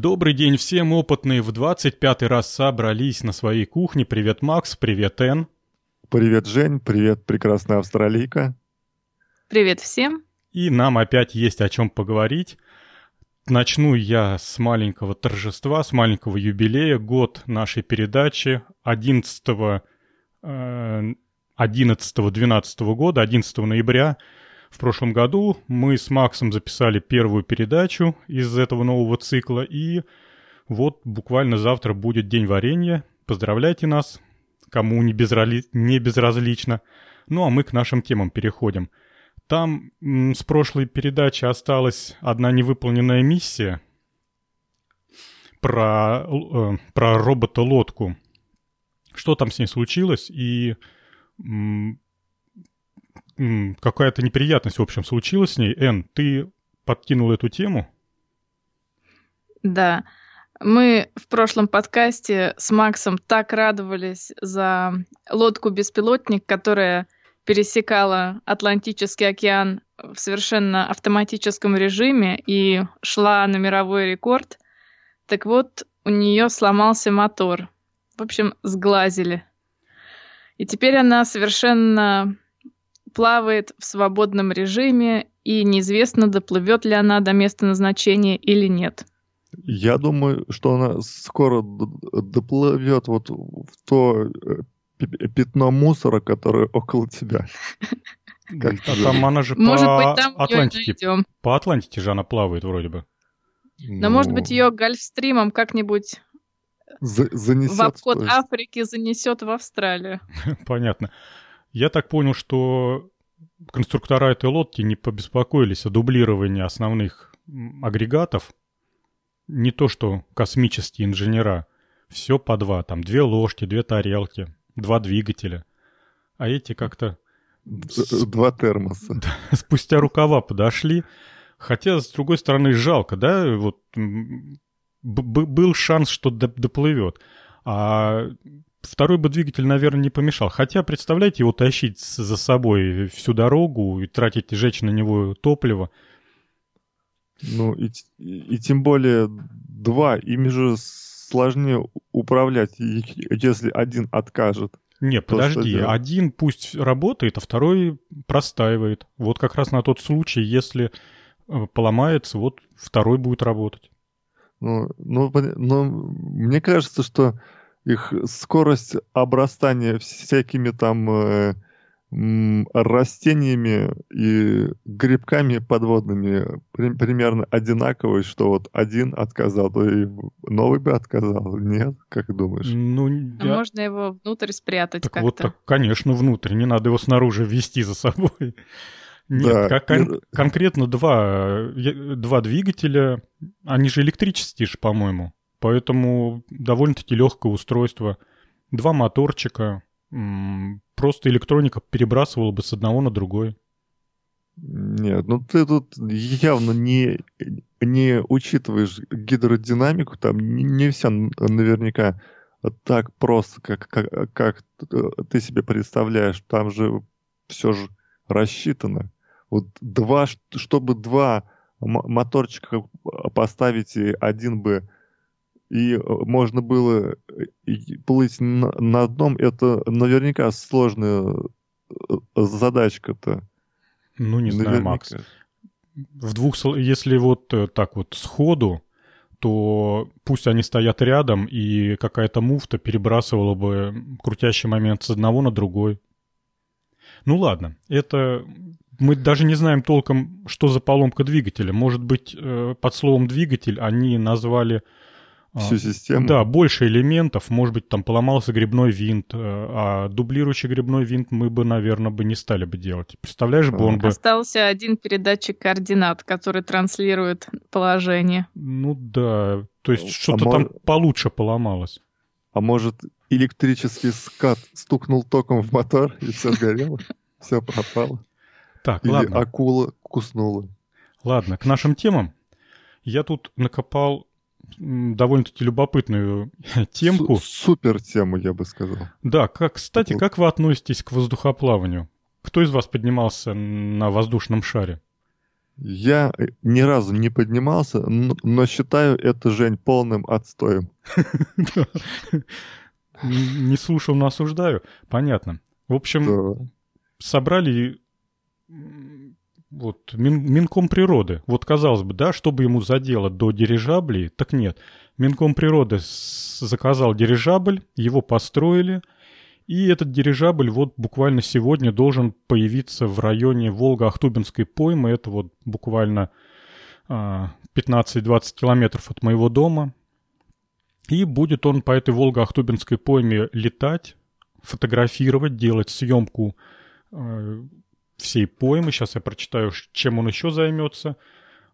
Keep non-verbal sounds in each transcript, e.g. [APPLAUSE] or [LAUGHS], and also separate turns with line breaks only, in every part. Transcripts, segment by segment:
Добрый день всем, опытные в 25 раз собрались на своей кухне. Привет, Макс, привет, Эн.
Привет, Жень, привет, прекрасная австралийка.
Привет всем.
И нам опять есть о чем поговорить. Начну я с маленького торжества, с маленького юбилея. Год нашей передачи 11 11-12 года, 11 ноября в прошлом году мы с Максом записали первую передачу из этого нового цикла, и вот буквально завтра будет День варенья. Поздравляйте нас, кому не, безрали... не безразлично. Ну а мы к нашим темам переходим. Там м, с прошлой передачи осталась одна невыполненная миссия про, э, про робота-лодку. Что там с ней случилось и м, какая-то неприятность, в общем, случилась с ней. Эн, ты подкинул эту тему?
Да. Мы в прошлом подкасте с Максом так радовались за лодку-беспилотник, которая пересекала Атлантический океан в совершенно автоматическом режиме и шла на мировой рекорд. Так вот, у нее сломался мотор. В общем, сглазили. И теперь она совершенно плавает в свободном режиме, и неизвестно, доплывет ли она до места назначения или нет.
Я думаю, что она скоро доплывет вот в то э, пятно мусора, которое около тебя.
Как а там она же может по быть, там Атлантике. По Атлантике же она плавает вроде бы.
Но ну... может быть ее гольфстримом как-нибудь За занесет в обход Африки занесет в Австралию. [LAUGHS]
Понятно. Я так понял, что конструктора этой лодки не побеспокоились о дублировании основных агрегатов. Не то, что космические инженера. Все по два. Там две ложки, две тарелки, два двигателя. А эти как-то...
Два термоса. [LAUGHS]
Спустя рукава подошли. Хотя, с другой стороны, жалко, да? Вот был шанс, что доплывет. А Второй бы двигатель, наверное, не помешал. Хотя, представляете, его тащить за собой всю дорогу и тратить, жечь на него топливо.
Ну, и, и, и тем более два, ими же сложнее управлять, если один откажет.
Не, подожди, один пусть работает, а второй простаивает. Вот как раз на тот случай, если э, поломается, вот второй будет работать.
Ну, ну, ну мне кажется, что их скорость обрастания всякими там э, растениями и грибками подводными при, примерно одинаковые, что вот один отказал, то и новый бы отказал. Нет, как думаешь?
Ну, а я... можно его внутрь спрятать
так
как-то.
Вот так, конечно, внутрь. Не надо его снаружи ввести за собой. Нет, да. как кон- конкретно два, два двигателя, они же электрические же, по-моему. Поэтому довольно-таки легкое устройство. Два моторчика. Просто электроника перебрасывала бы с одного на другой.
Нет, ну ты тут явно не, не учитываешь гидродинамику, там не, не все наверняка так просто, как, как, как ты себе представляешь. Там же все же рассчитано. Вот два, чтобы два моторчика поставить, и один бы и э, можно было э, плыть на, на одном, это наверняка сложная э, задачка-то.
Ну, не наверняка. знаю, Макс. В двух, если вот так вот сходу, то пусть они стоят рядом, и какая-то муфта перебрасывала бы крутящий момент с одного на другой. Ну ладно, это мы даже не знаем толком, что за поломка двигателя. Может быть, под словом двигатель они назвали
всю систему.
Да, больше элементов. Может быть, там поломался грибной винт, э, а дублирующий грибной винт мы бы, наверное, бы не стали бы делать. Представляешь, бы он бы...
Остался один передатчик координат, который транслирует положение.
Ну да, то есть что-то а там мож... получше поломалось.
А может, электрический скат стукнул током в мотор, и все сгорело? [LAUGHS] Все пропало?
Так,
Или
ладно.
акула куснула?
Ладно, к нашим темам. Я тут накопал довольно-таки любопытную [LAUGHS] темку.
Супер тему, я бы сказал.
Да, как, кстати, как вы относитесь к воздухоплаванию? Кто из вас поднимался на воздушном шаре?
Я ни разу не поднимался, но считаю это, Жень, полным отстоем. [LAUGHS]
Не слушал, но осуждаю. Понятно. В общем, собрали вот Минком природы. Вот казалось бы, да, чтобы ему заделать до дирижаблей, так нет. Минком природы заказал дирижабль, его построили, и этот дирижабль вот буквально сегодня должен появиться в районе Волга-Ахтубинской поймы. Это вот буквально 15-20 а, километров от моего дома. И будет он по этой Волго-Ахтубинской пойме летать, фотографировать, делать съемку э, всей поймы. Сейчас я прочитаю, чем он еще займется.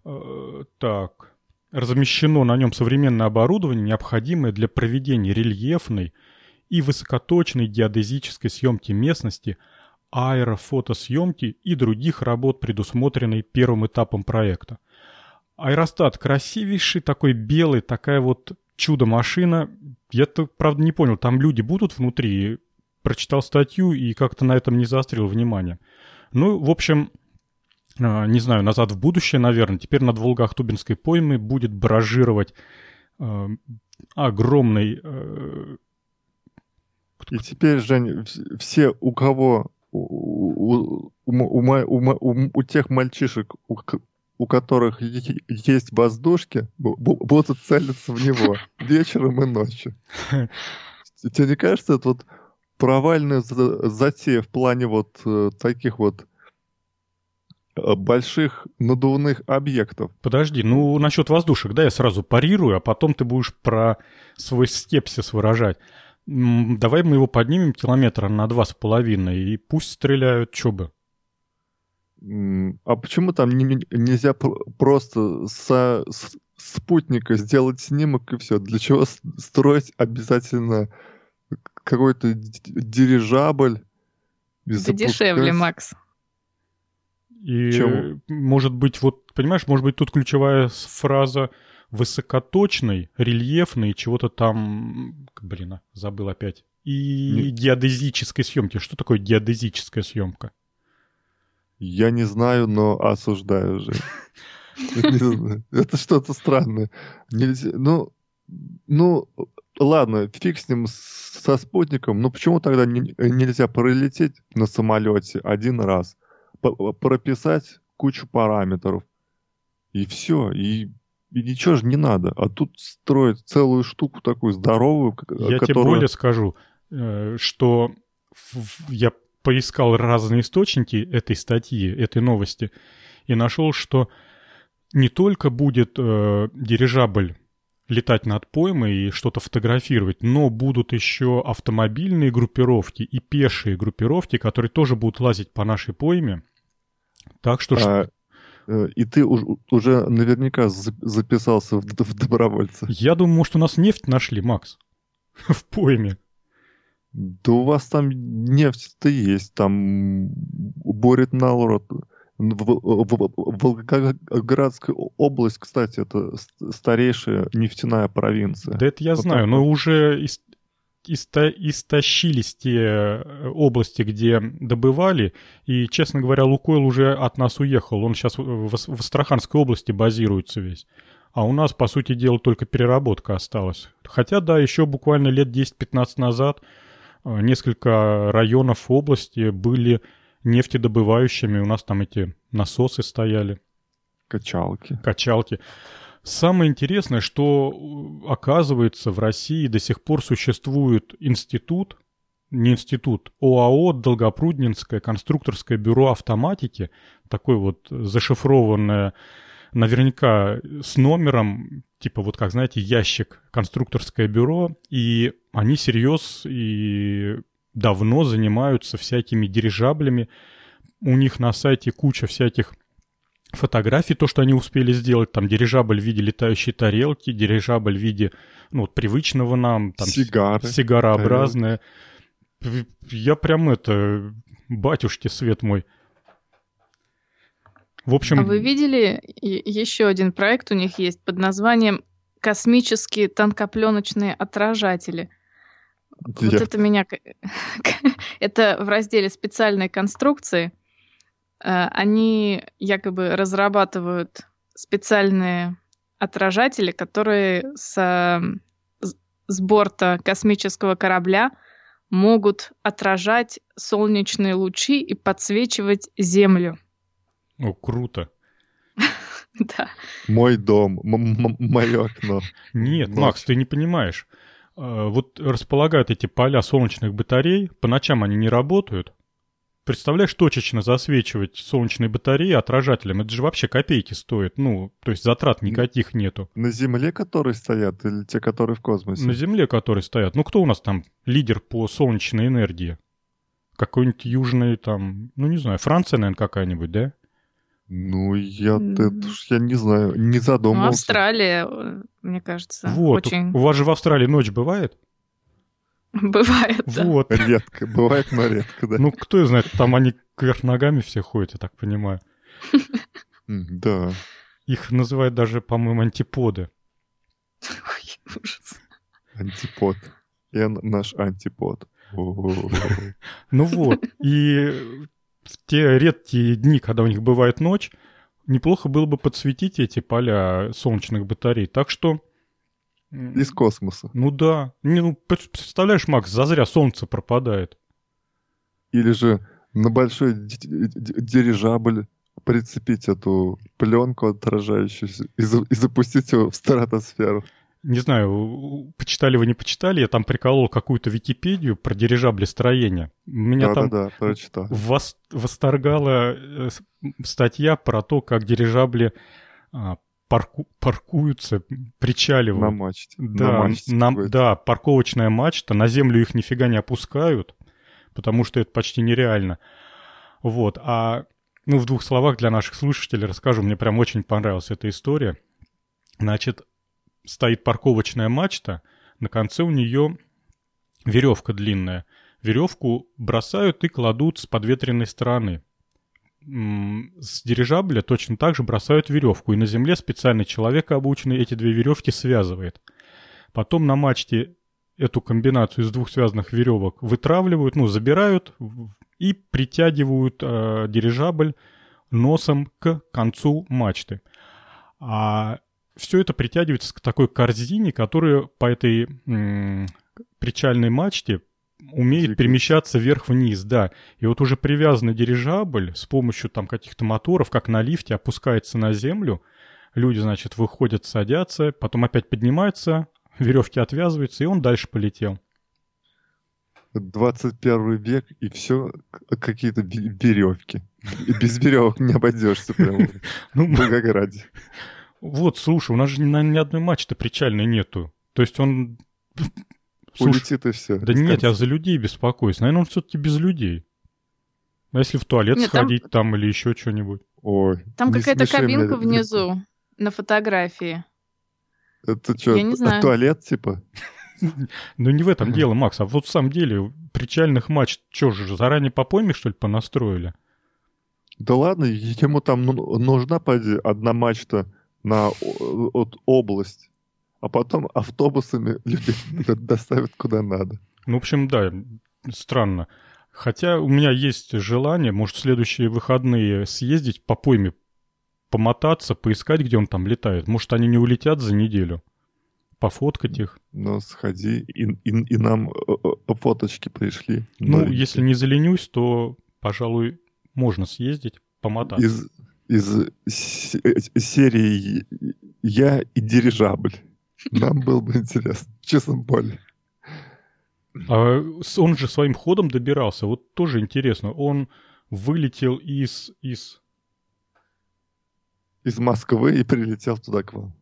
Э, так. Размещено на нем современное оборудование, необходимое для проведения рельефной и высокоточной геодезической съемки местности, аэрофотосъемки и других работ, предусмотренной первым этапом проекта. Аэростат красивейший, такой белый, такая вот чудо-машина. Я-то, правда, не понял, там люди будут внутри? Прочитал статью и как-то на этом не заострил внимание. Ну, в общем, а, не знаю, назад в будущее, наверное. Теперь над Волго-Ахтубинской поймой будет баражировать э, огромный... Э,
и теперь, Жень, все, у кого, у, у, у, у, у, у тех мальчишек, у, у которых есть воздушки, будут целиться в него [LAUGHS] вечером и ночью. [LAUGHS] Тебе не кажется, это вот провальная затея в плане вот э, таких вот э, больших надувных объектов.
Подожди, ну насчет воздушек, да, я сразу парирую, а потом ты будешь про свой скепсис выражать. Давай мы его поднимем километра на два с половиной, и пусть стреляют, чё бы.
А почему там не, нельзя просто со с спутника сделать снимок и все? Для чего строить обязательно какой-то дирижабль?
Да дешевле, Макс.
И, Чем? может быть, вот, понимаешь, может быть, тут ключевая фраза высокоточный, рельефный, чего-то там, блин, а, забыл опять. И Не... геодезической съемки. Что такое геодезическая съемка?
Я не знаю, но осуждаю же. [LAUGHS] Это что-то странное. Нельзя, ну, ну, ладно, фиг с ним со спутником. Но почему тогда нельзя пролететь на самолете один раз, прописать кучу параметров, и все, и, и ничего же не надо. А тут строить целую штуку такую здоровую,
Я которая... тебе более скажу, э, что я поискал разные источники этой статьи, этой новости, и нашел, что не только будет э, дирижабль летать над поймой и что-то фотографировать, но будут еще автомобильные группировки и пешие группировки, которые тоже будут лазить по нашей пойме. Так что... А,
э, и ты уже наверняка записался в, в добровольца.
Я думаю, может, у нас нефть нашли, Макс, [LAUGHS] в пойме.
Да у вас там нефть-то есть, там борет народ. Волгоградская область, кстати, это старейшая нефтяная провинция.
Да это я вот знаю, но уже исто истощились те э, области, где добывали, и, честно говоря, Лукойл уже от нас уехал. Он сейчас в, в Астраханской области базируется весь. А у нас, по сути дела, только переработка осталась. Хотя, да, еще буквально лет 10-15 назад Э, несколько районов области были нефтедобывающими. У нас там эти насосы стояли.
Качалки.
Качалки. Самое интересное, что э, оказывается в России до сих пор существует институт, не институт, ОАО Долгопруднинское конструкторское бюро автоматики, такое вот зашифрованное наверняка с номером, типа вот как, знаете, ящик, конструкторское бюро, и они серьез и давно занимаются всякими дирижаблями. У них на сайте куча всяких фотографий, то, что они успели сделать, там дирижабль в виде летающей тарелки, дирижабль в виде, ну, вот, привычного нам, там,
Сигары,
сигарообразное. Я прям это, батюшки, свет мой. В общем...
А вы видели еще один проект у них есть под названием «Космические тонкопленочные отражатели». Вот это меня... [LAUGHS] это в разделе «Специальные конструкции». они якобы разрабатывают специальные отражатели, которые с, с борта космического корабля могут отражать солнечные лучи и подсвечивать Землю.
О, круто. [LAUGHS]
Да.
Мой дом, мое окно.
Нет, Макс, ты не понимаешь. А, вот располагают эти поля солнечных батарей, по ночам они не работают. Представляешь, точечно засвечивать солнечные батареи отражателем, это же вообще копейки стоит. Ну, то есть затрат никаких нету.
На Земле, которые стоят, или те, которые в космосе?
На Земле, которые стоят. Ну, кто у нас там лидер по солнечной энергии? Какой-нибудь южный там, ну, не знаю, Франция, наверное, какая-нибудь, да?
Ну, я, это, я не знаю, не задумался. Ну,
Австралия, мне кажется,
вот.
очень...
У вас же в Австралии ночь бывает? [LAUGHS]
Бывает, да.
Вот.
Редко, бывает, но редко, да.
Ну, кто знает, там они кверх ногами все ходят, я так понимаю. [LAUGHS]
Да.
Их называют даже, по-моему, антиподы.
Ой, ужас.
Антипод. Я наш антипод.
Ну вот, и в те редкие дни, когда у них бывает ночь, неплохо было бы подсветить эти поля солнечных батарей. Так что...
Из космоса.
Ну да. Не, ну, представляешь, Макс, зазря солнце пропадает.
Или же на большой дирижабль прицепить эту пленку отражающуюся и, и запустить его в стратосферу
не знаю, почитали вы, не почитали, я там приколол какую-то Википедию про дирижаблестроение. Меня да, там
да, да, прочитал.
Вос, восторгала э, статья про то, как дирижабли а, парку, паркуются, причаливают.
На мачте.
Да, на мачте на, да, парковочная мачта, на землю их нифига не опускают, потому что это почти нереально. Вот, а ну, в двух словах для наших слушателей расскажу, мне прям очень понравилась эта история. Значит, стоит парковочная мачта, на конце у нее веревка длинная. Веревку бросают и кладут с подветренной стороны. С дирижабля точно так же бросают веревку, и на земле специальный человек, обученный эти две веревки, связывает. Потом на мачте эту комбинацию из двух связанных веревок вытравливают, ну, забирают и притягивают э, дирижабль носом к концу мачты. А все это притягивается к такой корзине, которая по этой м- причальной мачте умеет перемещаться вверх-вниз, да. И вот уже привязанный дирижабль с помощью там каких-то моторов, как на лифте, опускается на землю. Люди, значит, выходят, садятся, потом опять поднимаются, веревки отвязываются, и он дальше полетел.
21 век, и все какие-то веревки. Без веревок не обойдешься прямо. Ну, как ради.
Вот, слушай, у нас же ни, ни одной мачты причальной нету. То есть он... [LAUGHS]
Улетит и все.
Да нет, я за людей беспокоюсь. Наверное, он все-таки без людей. А если в туалет нет, сходить там... там или еще что-нибудь?
Ой.
Там какая-то кабинка меня... внизу на фотографии.
Это что, я не знаю. туалет типа? [LAUGHS]
Ну не в этом дело, Макс, а вот в самом деле причальных мачт, что же, заранее по пойме, что ли, понастроили?
Да ладно, ему там ну, нужна, поди, одна мачта на от область, а потом автобусами [LAUGHS] людей доставят куда надо.
Ну, в общем, да, странно. Хотя у меня есть желание, может, в следующие выходные съездить по пойме, помотаться, поискать, где он там летает. Может, они не улетят за неделю. Пофоткать их.
Ну, сходи, и, и, и нам э, э, фоточки пришли.
Ну, новенькие. если не заленюсь, то, пожалуй, можно съездить, помотаться.
Из, из серии «Я и дирижабль». Нам было бы интересно, в честном поле.
А он же своим ходом добирался. Вот тоже интересно. Он вылетел из... из...
Из Москвы и прилетел туда к вам.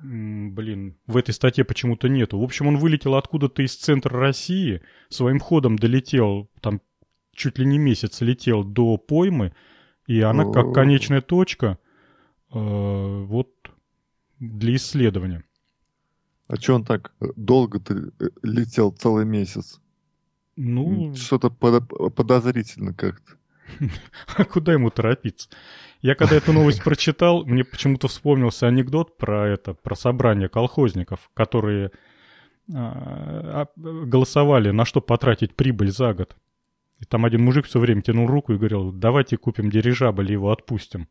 Блин, в этой статье почему-то нету. В общем, он вылетел откуда-то из центра России, своим ходом долетел, там чуть ли не месяц летел до поймы, и она как конечная точка э, вот для исследования.
А что он так долго э, летел целый месяц?
Ну...
Что-то подозрительно как-то. [LAUGHS]
А куда ему торопиться? Я когда эту новость [LAUGHS] прочитал, мне почему-то вспомнился анекдот про это, про собрание колхозников, которые а, а, голосовали, на что потратить прибыль за год. И там один мужик все время тянул руку и говорил, давайте купим дирижабль и его отпустим.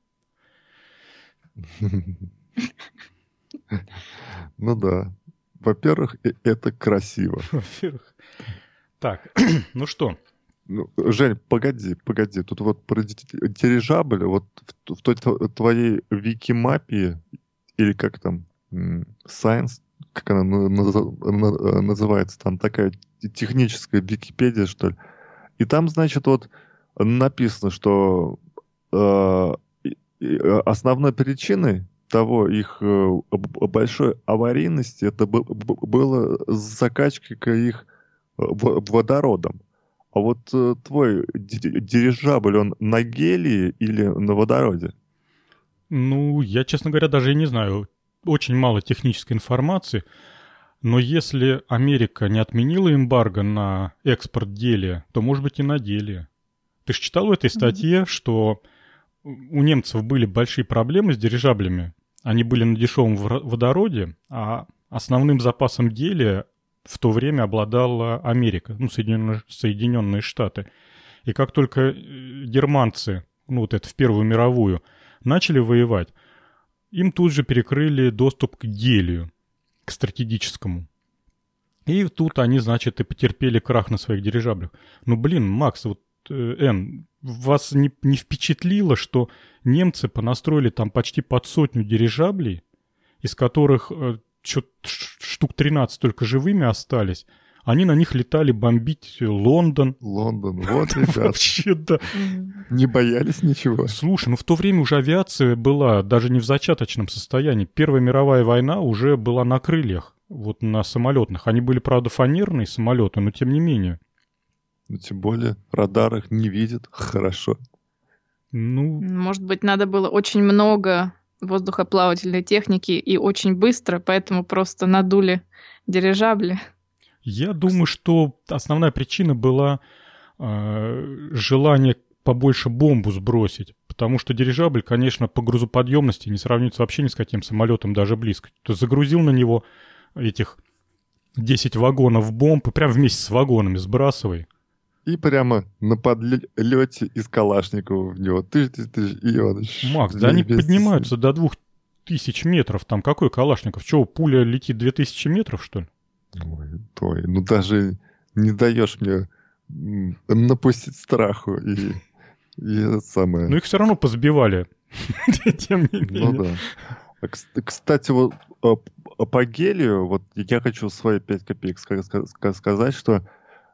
Ну да. Во-первых, это красиво.
Во-первых. Так, [CLEARS THROAT] ну что?
Ну, Жень, погоди, погоди. Тут вот про дирижабль, вот в, в той твоей викимапии, или как там, Science, как она называется, там такая техническая Википедия, что ли. И там, значит, вот написано, что э, основной причиной того их э, большой аварийности это было закачка их водородом. А вот э, твой дирижабль, он на гелии или на водороде?
Ну, я, честно говоря, даже и не знаю. Очень мало технической информации. Но если Америка не отменила эмбарго на экспорт гелия, то, может быть, и на гелия. Ты же читал в этой статье, mm-hmm. что у немцев были большие проблемы с дирижаблями. Они были на дешевом водороде, а основным запасом гелия в то время обладала Америка, ну, Соединенные, Соединенные Штаты. И как только э, германцы, ну, вот это в Первую мировую, начали воевать, им тут же перекрыли доступ к гелию, к стратегическому. И тут они, значит, и потерпели крах на своих дирижаблях. Ну, блин, Макс, вот, э, Эн, вас не, не впечатлило, что немцы понастроили там почти под сотню дирижаблей, из которых э, штук 13 только живыми остались. Они на них летали бомбить Лондон.
Лондон, [LAUGHS] вот, ребят.
Вообще, да.
Не боялись ничего.
Слушай, ну в то время уже авиация была даже не в зачаточном состоянии. Первая мировая война уже была на крыльях, вот на самолетных. Они были, правда, фанерные самолеты, но тем не менее.
Ну, тем более, радар их не видит. Хорошо.
Ну... Может быть, надо было очень много воздухоплавательной техники и очень быстро, поэтому просто надули дирижабли.
Я думаю, что основная причина была э, желание побольше бомбу сбросить. Потому что дирижабль, конечно, по грузоподъемности не сравнится вообще ни с каким самолетом, даже близко. То загрузил на него этих 10 вагонов бомб и прям вместе с вагонами сбрасывай.
И прямо на подлете из Калашникова в него. Ты, ты, ты, и он...
Макс, да они поднимаются до двух тысяч метров. Там какой Калашников? Чего, пуля летит две тысячи метров, что ли?
Ой, той, ну даже не даешь мне напустить страху и, и это самое.
Ну их все равно позбивали. [LAUGHS] Тем не менее. Ну да.
А, кстати, вот по гелию, вот я хочу свои 5 копеек сказать, что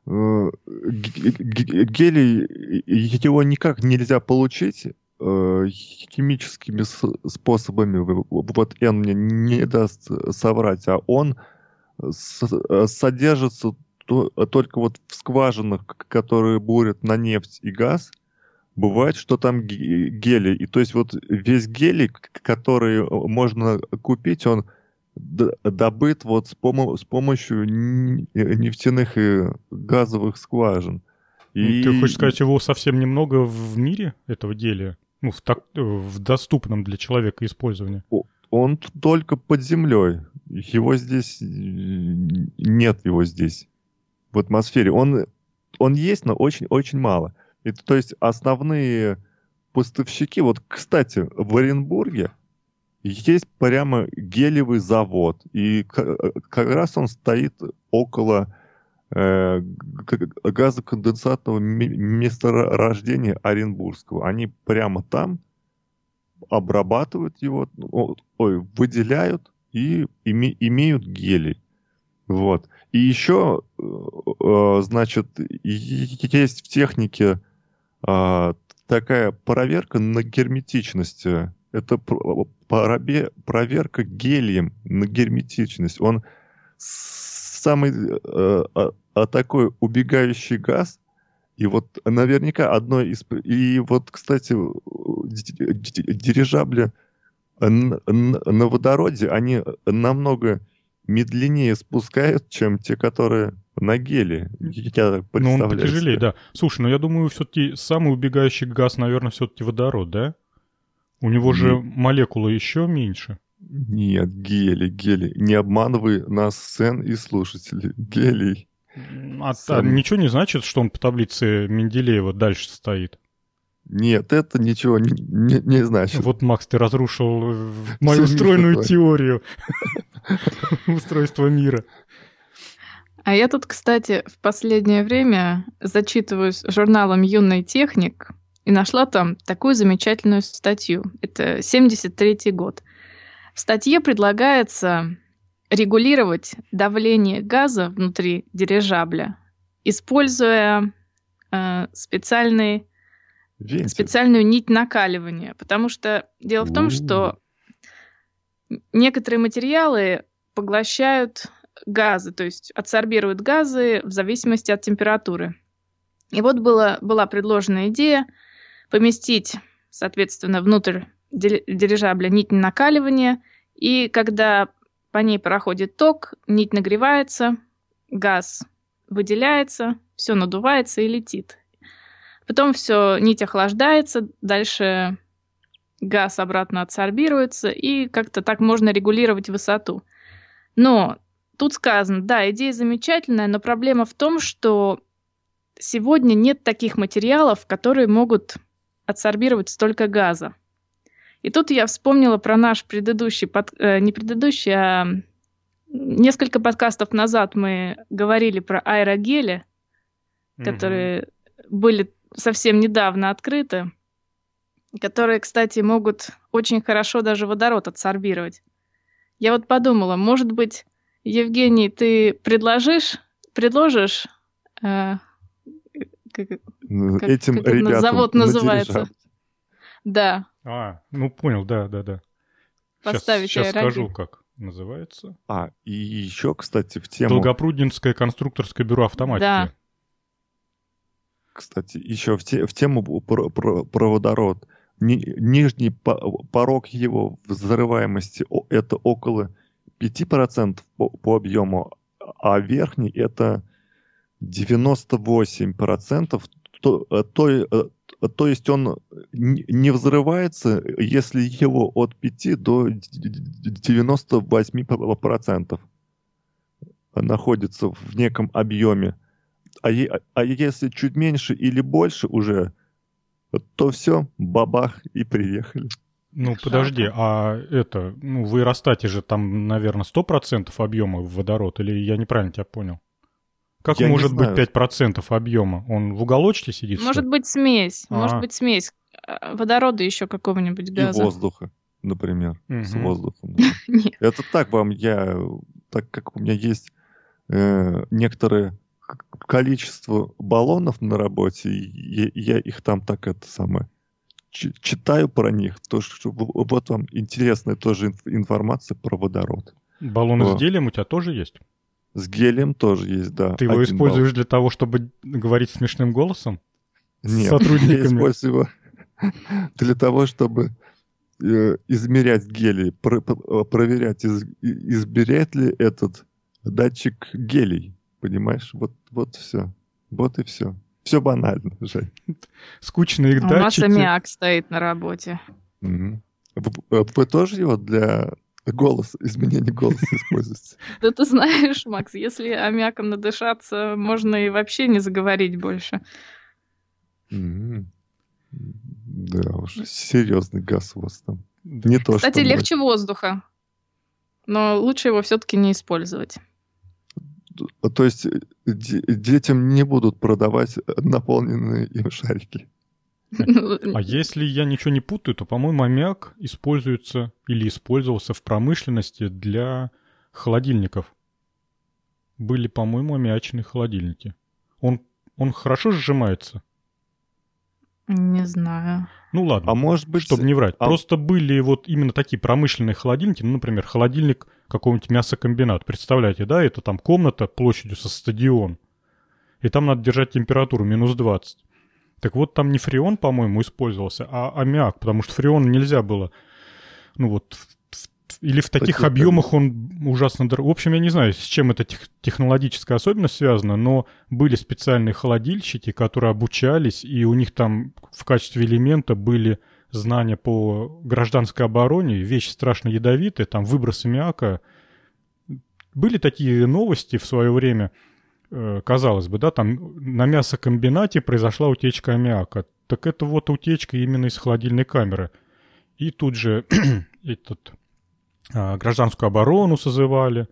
э, гелий, его никак нельзя получить э, химическими способами. Вот Н мне не даст соврать, а он Э, содержится только вот в скважинах, которые бурят на нефть и газ, бывает, что там гелий. И то есть вот весь гелий, который можно купить, он добыт вот с, пом- с помощью нефтяных и газовых скважин.
Ну, и... Ты хочешь сказать, его совсем немного в мире, этого гелия? Ну, в, так, в доступном для человека использовании?
Он только под землей. Его здесь нет его здесь в атмосфере. Он, он есть, но очень-очень мало. Это, то есть основные поставщики, вот, кстати, в Оренбурге есть прямо гелевый завод, и как раз он стоит около э, газоконденсатного месторождения Оренбургского. Они прямо там обрабатывают его, ой, выделяют и име, имеют гелий. Вот. И еще, э, э, значит, есть в технике а, такая проверка на герметичность. Это проверка гелием на герметичность. Он самый э, такой убегающий газ, и вот наверняка одно из... И вот, кстати, дирижабли на водороде, они намного медленнее спускают, чем те, которые на геле.
Я ну, он потяжелее, да. Слушай, ну я думаю, все-таки самый убегающий газ, наверное, все-таки водород, да? У него же Нет. молекулы еще меньше.
Нет, гели, гели. Не обманывай нас, сцен и слушателей. Гелий.
А, а ничего не значит, что он по таблице Менделеева дальше стоит?
Нет, это ничего не, не, не значит.
Вот, Макс, ты разрушил [LAUGHS] мою стройную теорию [LAUGHS] устройства мира.
А я тут, кстати, в последнее время зачитываюсь журналом «Юный техник» и нашла там такую замечательную статью. Это 73-й год. В статье предлагается регулировать давление газа внутри дирижабля, используя э, специальный, специальную нить накаливания. Потому что дело в том, что некоторые материалы поглощают газы, то есть адсорбируют газы в зависимости от температуры. И вот была, была предложена идея поместить, соответственно, внутрь дирижабля нить накаливания, и когда по ней проходит ток, нить нагревается, газ выделяется, все надувается и летит. Потом все, нить охлаждается, дальше газ обратно адсорбируется, и как-то так можно регулировать высоту. Но тут сказано, да, идея замечательная, но проблема в том, что сегодня нет таких материалов, которые могут адсорбировать столько газа. И тут я вспомнила про наш предыдущий, под, э, не предыдущий, а несколько подкастов назад мы говорили про аэрогели, mm-hmm. которые были совсем недавно открыты, которые, кстати, могут очень хорошо даже водород адсорбировать. Я вот подумала, может быть, Евгений, ты предложишь, предложишь, э,
как, этим как ребятам
завод называется? Да.
А, ну понял, да, да, да.
Поставить
сейчас, сейчас скажу, как называется.
А, и еще, кстати, в тему...
Долгопруднинское конструкторское бюро автоматики. Да.
Кстати, еще в, те, в тему про, про, про водород. Ни, нижний порог его взрываемости это около 5% по, по объему, а верхний это 98%. То, то, то есть он не взрывается, если его от 5 до 98% находится в неком объеме. А, а если чуть меньше или больше уже, то все, бабах и приехали.
Ну, подожди, а это, ну, в аэростате же там, наверное, 100% объема водород, или я неправильно тебя понял? Как я может быть 5% объема? Он в уголочке сидит?
Может быть смесь. А-а-а. Может быть смесь а, водорода еще какого-нибудь газа.
И воздуха, например. Угу. С воздухом. [LAUGHS] Это так вам я... Так как у меня есть э, некоторое количество баллонов на работе, и я их там так это самое читаю про них, то что вот вам интересная тоже информация про водород.
Баллоны с гелием у тебя тоже есть?
С гелием тоже есть, да.
Ты его используешь балл. для того, чтобы говорить смешным голосом?
Нет, с [LAUGHS] сотрудниками? я использую его [LAUGHS] для того, чтобы э, измерять гелий, про, про, проверять, из, измеряет ли этот датчик гелий. Понимаешь? Вот, вот все. Вот и все. Все банально, Жень. [LAUGHS]
Скучные
датчики. У нас аммиак стоит на работе.
Угу. Вы, вы тоже его для голос, изменение голоса используется. [LAUGHS]
Да ты знаешь, Макс, если аммиаком надышаться, можно и вообще не заговорить больше.
Да уж, серьезный газ у вас там.
Не то, Кстати, легче воздуха. Но лучше его все-таки не использовать.
То есть детям не будут продавать наполненные им шарики. [LAUGHS]
А если я ничего не путаю, то, по-моему, аммиак используется или использовался в промышленности для холодильников. Были, по-моему, аммиачные холодильники. Он, он хорошо сжимается?
Не знаю.
Ну ладно.
А может быть...
Чтобы не врать. А... Просто были вот именно такие промышленные холодильники, ну, например, холодильник какого-нибудь мясокомбината. Представляете, да, это там комната площадью со стадион. И там надо держать температуру минус 20. Так вот, там не фреон, по-моему, использовался, а аммиак, потому что фреон нельзя было, ну вот, или в таких Такие объемах он ужасно дорог. В общем, я не знаю, с чем эта тех, технологическая особенность связана, но были специальные холодильщики, которые обучались, и у них там в качестве элемента были знания по гражданской обороне, вещи страшно ядовитые, там выброс аммиака. Были такие новости в свое время – казалось бы, да, там на мясокомбинате произошла утечка аммиака. Так это вот утечка именно из холодильной камеры. И тут же [CLEARS THROAT] этот, а, гражданскую оборону созывали,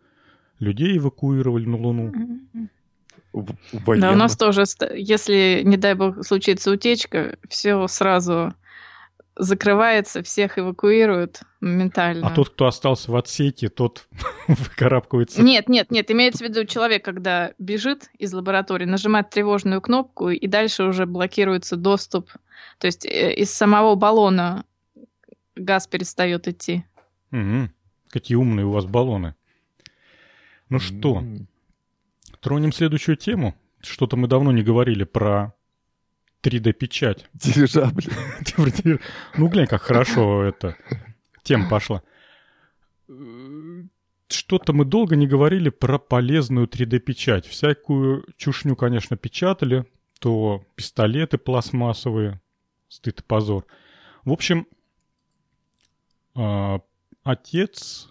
людей эвакуировали на Луну.
Да, у нас тоже, если, не дай бог, случится утечка, все сразу закрывается, всех эвакуируют моментально.
А тот, кто остался в отсеке, тот [LAUGHS] выкарабкивается.
Нет, нет, нет, имеется в виду человек, когда бежит из лаборатории, нажимает тревожную кнопку, и дальше уже блокируется доступ. То есть э, из самого баллона газ перестает идти.
Угу. Какие умные у вас баллоны. Ну что, тронем следующую тему. Что-то мы давно не говорили про 3D-печать. [LAUGHS]
Дирижабли.
Ну, глянь, как хорошо это. Тема пошла. Что-то мы долго не говорили про полезную 3D-печать. Всякую чушню, конечно, печатали. То пистолеты пластмассовые. Стыд и позор. В общем, а, отец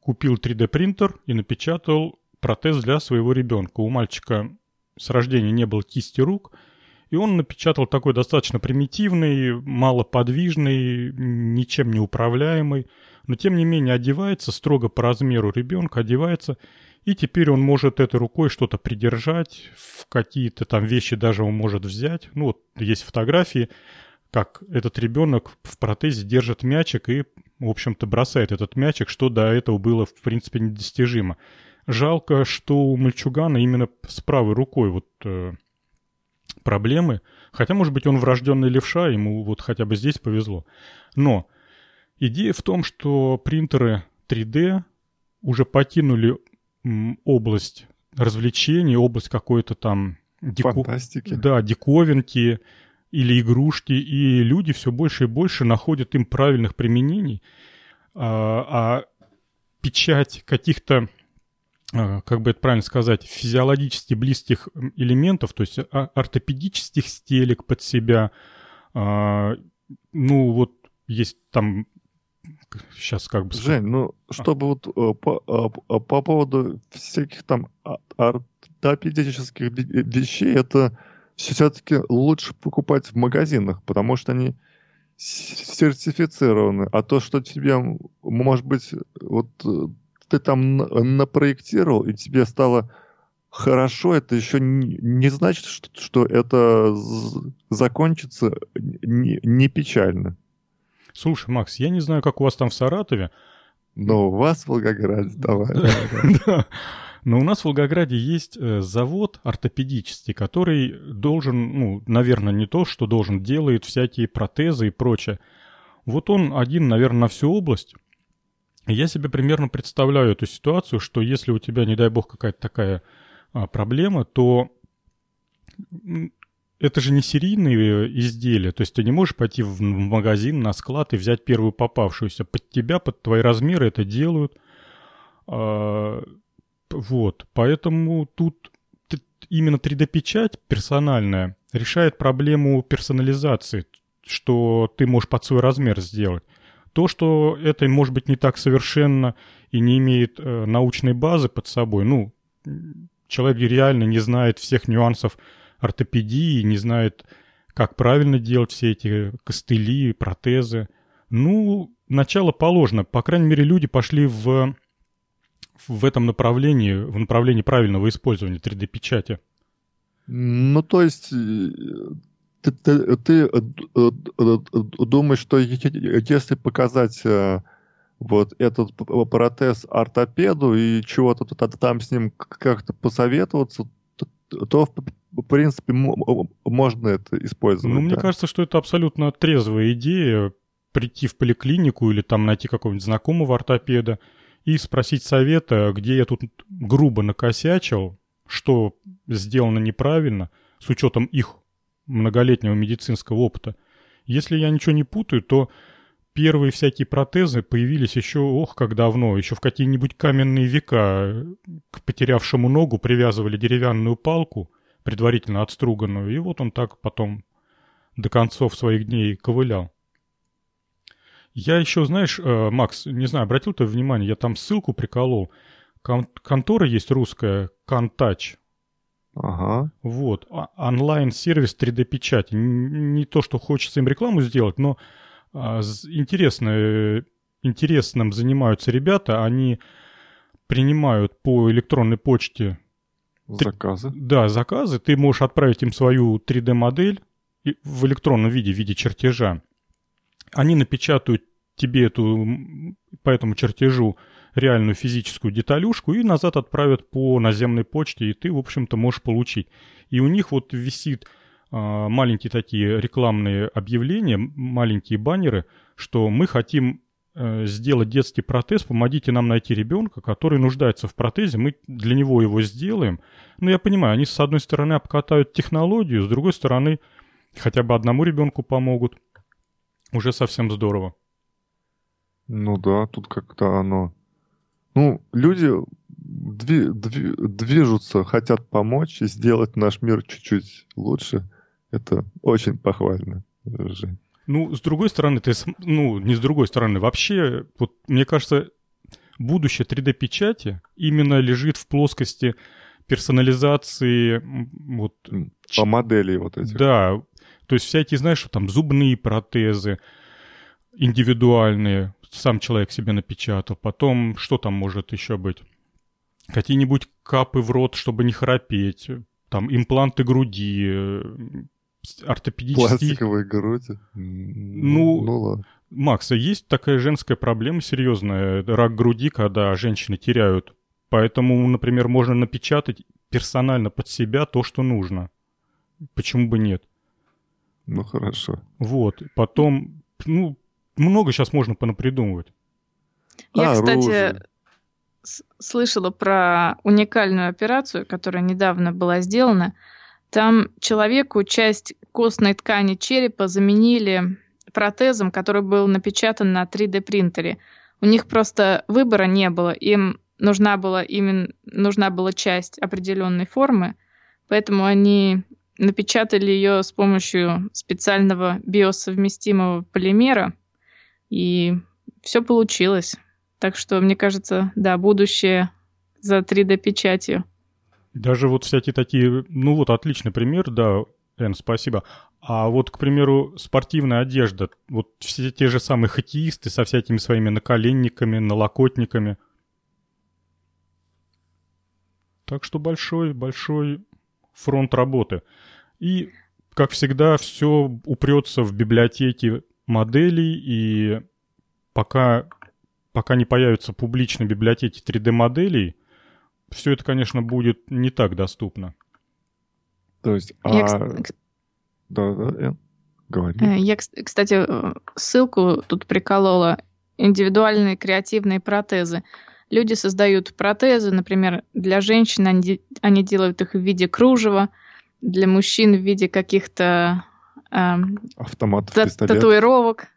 купил 3D-принтер и напечатал протез для своего ребенка. У мальчика с рождения не было кисти рук, и он напечатал такой достаточно примитивный, малоподвижный, ничем не управляемый, но тем не менее одевается строго по размеру ребенка, одевается, и теперь он может этой рукой что-то придержать, в какие-то там вещи даже он может взять. Ну вот есть фотографии, как этот ребенок в протезе держит мячик и, в общем-то, бросает этот мячик, что до этого было, в принципе, недостижимо. Жалко, что у мальчугана именно с правой рукой вот э, проблемы. Хотя, может быть, он врожденный левша, ему вот хотя бы здесь повезло. Но идея в том, что принтеры 3D уже покинули область развлечений, область какой-то там...
Дико... Фантастики.
Да, диковинки, или игрушки, и люди все больше и больше находят им правильных применений, а, а печать каких-то, как бы это правильно сказать, физиологически близких элементов, то есть а, ортопедических стелек под себя, а, ну вот есть там сейчас как бы...
Жень, ну, чтобы вот э, по, э, по поводу всяких там ортопедических вещей, это все-таки лучше покупать в магазинах, потому что они сертифицированы. А то, что тебе, может быть, вот э, ты там напроектировал, и тебе стало хорошо, это еще не, значит, что, что это закончится не, не печально.
Слушай, Макс, я не знаю, как у вас там в Саратове.
Но у вас в Волгограде, [LAUGHS] давай.
Но у нас в Волгограде есть э, завод ортопедический, который должен, ну, наверное, не то, что должен, делает всякие протезы и прочее. Вот он один, наверное, на всю область. Я себе примерно представляю эту ситуацию, что если у тебя, не дай бог, какая-то такая а, проблема, то это же не серийные изделия. То есть ты не можешь пойти в магазин, на склад и взять первую попавшуюся. Под тебя, под твои размеры это делают. А, вот, поэтому тут именно 3D-печать персональная решает проблему персонализации, что ты можешь под свой размер сделать. То, что это может быть не так совершенно и не имеет э, научной базы под собой, ну, человек реально не знает всех нюансов ортопедии, не знает, как правильно делать все эти костыли, протезы. Ну, начало положено. По крайней мере, люди пошли в в этом направлении, в направлении правильного использования 3D-печати?
Ну, то есть э, ты, ты, ты э, э, думаешь, что если показать вот этот протез ортопеду и чего-то там с ним как-то посоветоваться, то, в принципе, можно это использовать.
Ну, да? мне кажется, что это абсолютно трезвая идея прийти в поликлинику или там найти какого-нибудь знакомого ортопеда и спросить совета, где я тут грубо накосячил, что сделано неправильно, с учетом их многолетнего медицинского опыта. Если я ничего не путаю, то первые всякие протезы появились еще, ох, как давно, еще в какие-нибудь каменные века. К потерявшему ногу привязывали деревянную палку, предварительно отструганную, и вот он так потом до концов своих дней ковылял. Я еще, знаешь, э, Макс, не знаю, обратил ты внимание, я там ссылку приколол. Кон- контора есть русская, Контач.
Ага.
Вот. А, онлайн-сервис 3D-печати. Не то, что хочется им рекламу сделать, но а, интересно, интересным занимаются ребята. Они принимают по электронной почте
Заказы?
Ты, да, заказы. Ты можешь отправить им свою 3D-модель в электронном виде, в виде чертежа. Они напечатают тебе эту, по этому чертежу реальную физическую деталюшку и назад отправят по наземной почте, и ты, в общем-то, можешь получить. И у них вот висит а, маленькие такие рекламные объявления, маленькие баннеры, что мы хотим э, сделать детский протез, помогите нам найти ребенка, который нуждается в протезе, мы для него его сделаем. Ну, я понимаю, они с одной стороны обкатают технологию, с другой стороны хотя бы одному ребенку помогут. Уже совсем здорово.
Ну да, тут как-то оно... Ну, люди дви, дви, движутся, хотят помочь и сделать наш мир чуть-чуть лучше. Это очень похвально, Жень.
Ну, с другой стороны, ты, ну, не с другой стороны, вообще, вот мне кажется, будущее 3D-печати именно лежит в плоскости персонализации вот...
По модели вот этих.
Да, то есть всякие, знаешь, там зубные протезы индивидуальные, сам человек себе напечатал. Потом, что там может еще быть? Какие-нибудь капы в рот, чтобы не храпеть. Там импланты груди, э, ортопедические...
Пластиковые груди?
Ну, ну ладно. Макс, а есть такая женская проблема серьезная, рак груди, когда женщины теряют. Поэтому, например, можно напечатать персонально под себя то, что нужно. Почему бы нет?
Ну, хорошо.
Вот. Потом, ну, много сейчас можно понапридумывать.
Я, а, кстати, слышала про уникальную операцию, которая недавно была сделана. Там человеку часть костной ткани черепа заменили протезом, который был напечатан на 3D-принтере. У них просто выбора не было. Им нужна была именно нужна была часть определенной формы, поэтому они напечатали ее с помощью специального биосовместимого полимера, и все получилось. Так что, мне кажется, да, будущее за 3D-печатью.
Даже вот всякие такие, ну вот отличный пример, да, Эн, спасибо. А вот, к примеру, спортивная одежда, вот все те же самые хоккеисты со всякими своими наколенниками, налокотниками. Так что большой, большой фронт работы. И, как всегда, все упрется в библиотеки моделей, и пока, пока не появятся публичные библиотеки 3D-моделей, все это, конечно, будет не так доступно.
То есть, а... Я, да, да, говори.
Э, я, кстати, э, ссылку тут приколола. Индивидуальные креативные протезы. Люди создают протезы, например, для женщин они, они делают их в виде кружева, для мужчин в виде каких-то э,
автоматов, та-
татуировок.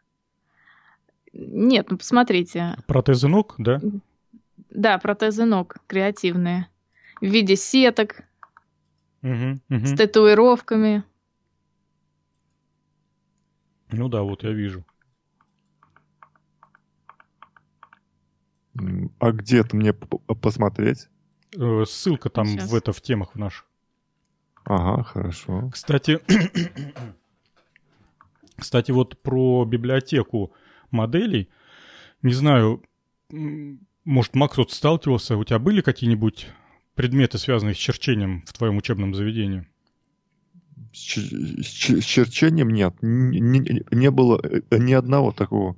Нет, ну посмотрите.
Протезы ног, да?
Да, протезы ног креативные. В виде сеток, угу, угу. с татуировками.
Ну да, вот я вижу.
А где это мне посмотреть?
Э, ссылка там Сейчас. в это в темах в наших.
Ага, хорошо.
Кстати, кстати, вот про библиотеку моделей. Не знаю, может, Макс вот сталкивался, у тебя были какие-нибудь предметы, связанные с черчением в твоем учебном заведении?
С, с черчением нет. Не, не, было э, ни одного такого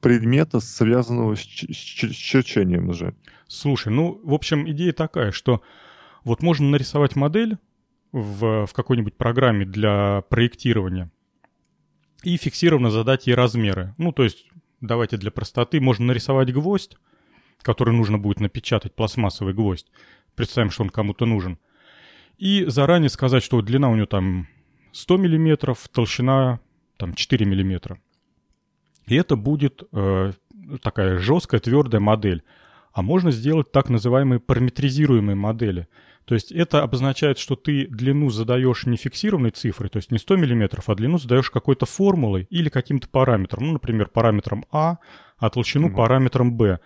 предмета, связанного с, с черчением уже.
Слушай, ну, в общем, идея такая, что вот можно нарисовать модель в, в какой-нибудь программе для проектирования и фиксированно задать ей размеры. Ну, то есть, давайте для простоты, можно нарисовать гвоздь, который нужно будет напечатать, пластмассовый гвоздь. Представим, что он кому-то нужен. И заранее сказать, что длина у него там 100 мм, толщина там 4 мм. И это будет э, такая жесткая, твердая модель. А можно сделать так называемые параметризируемые модели – то есть это обозначает, что ты длину задаешь не фиксированной цифрой, то есть не 100 мм, а длину задаешь какой-то формулой или каким-то параметром. Ну, например, параметром А, а толщину mm-hmm. параметром Б.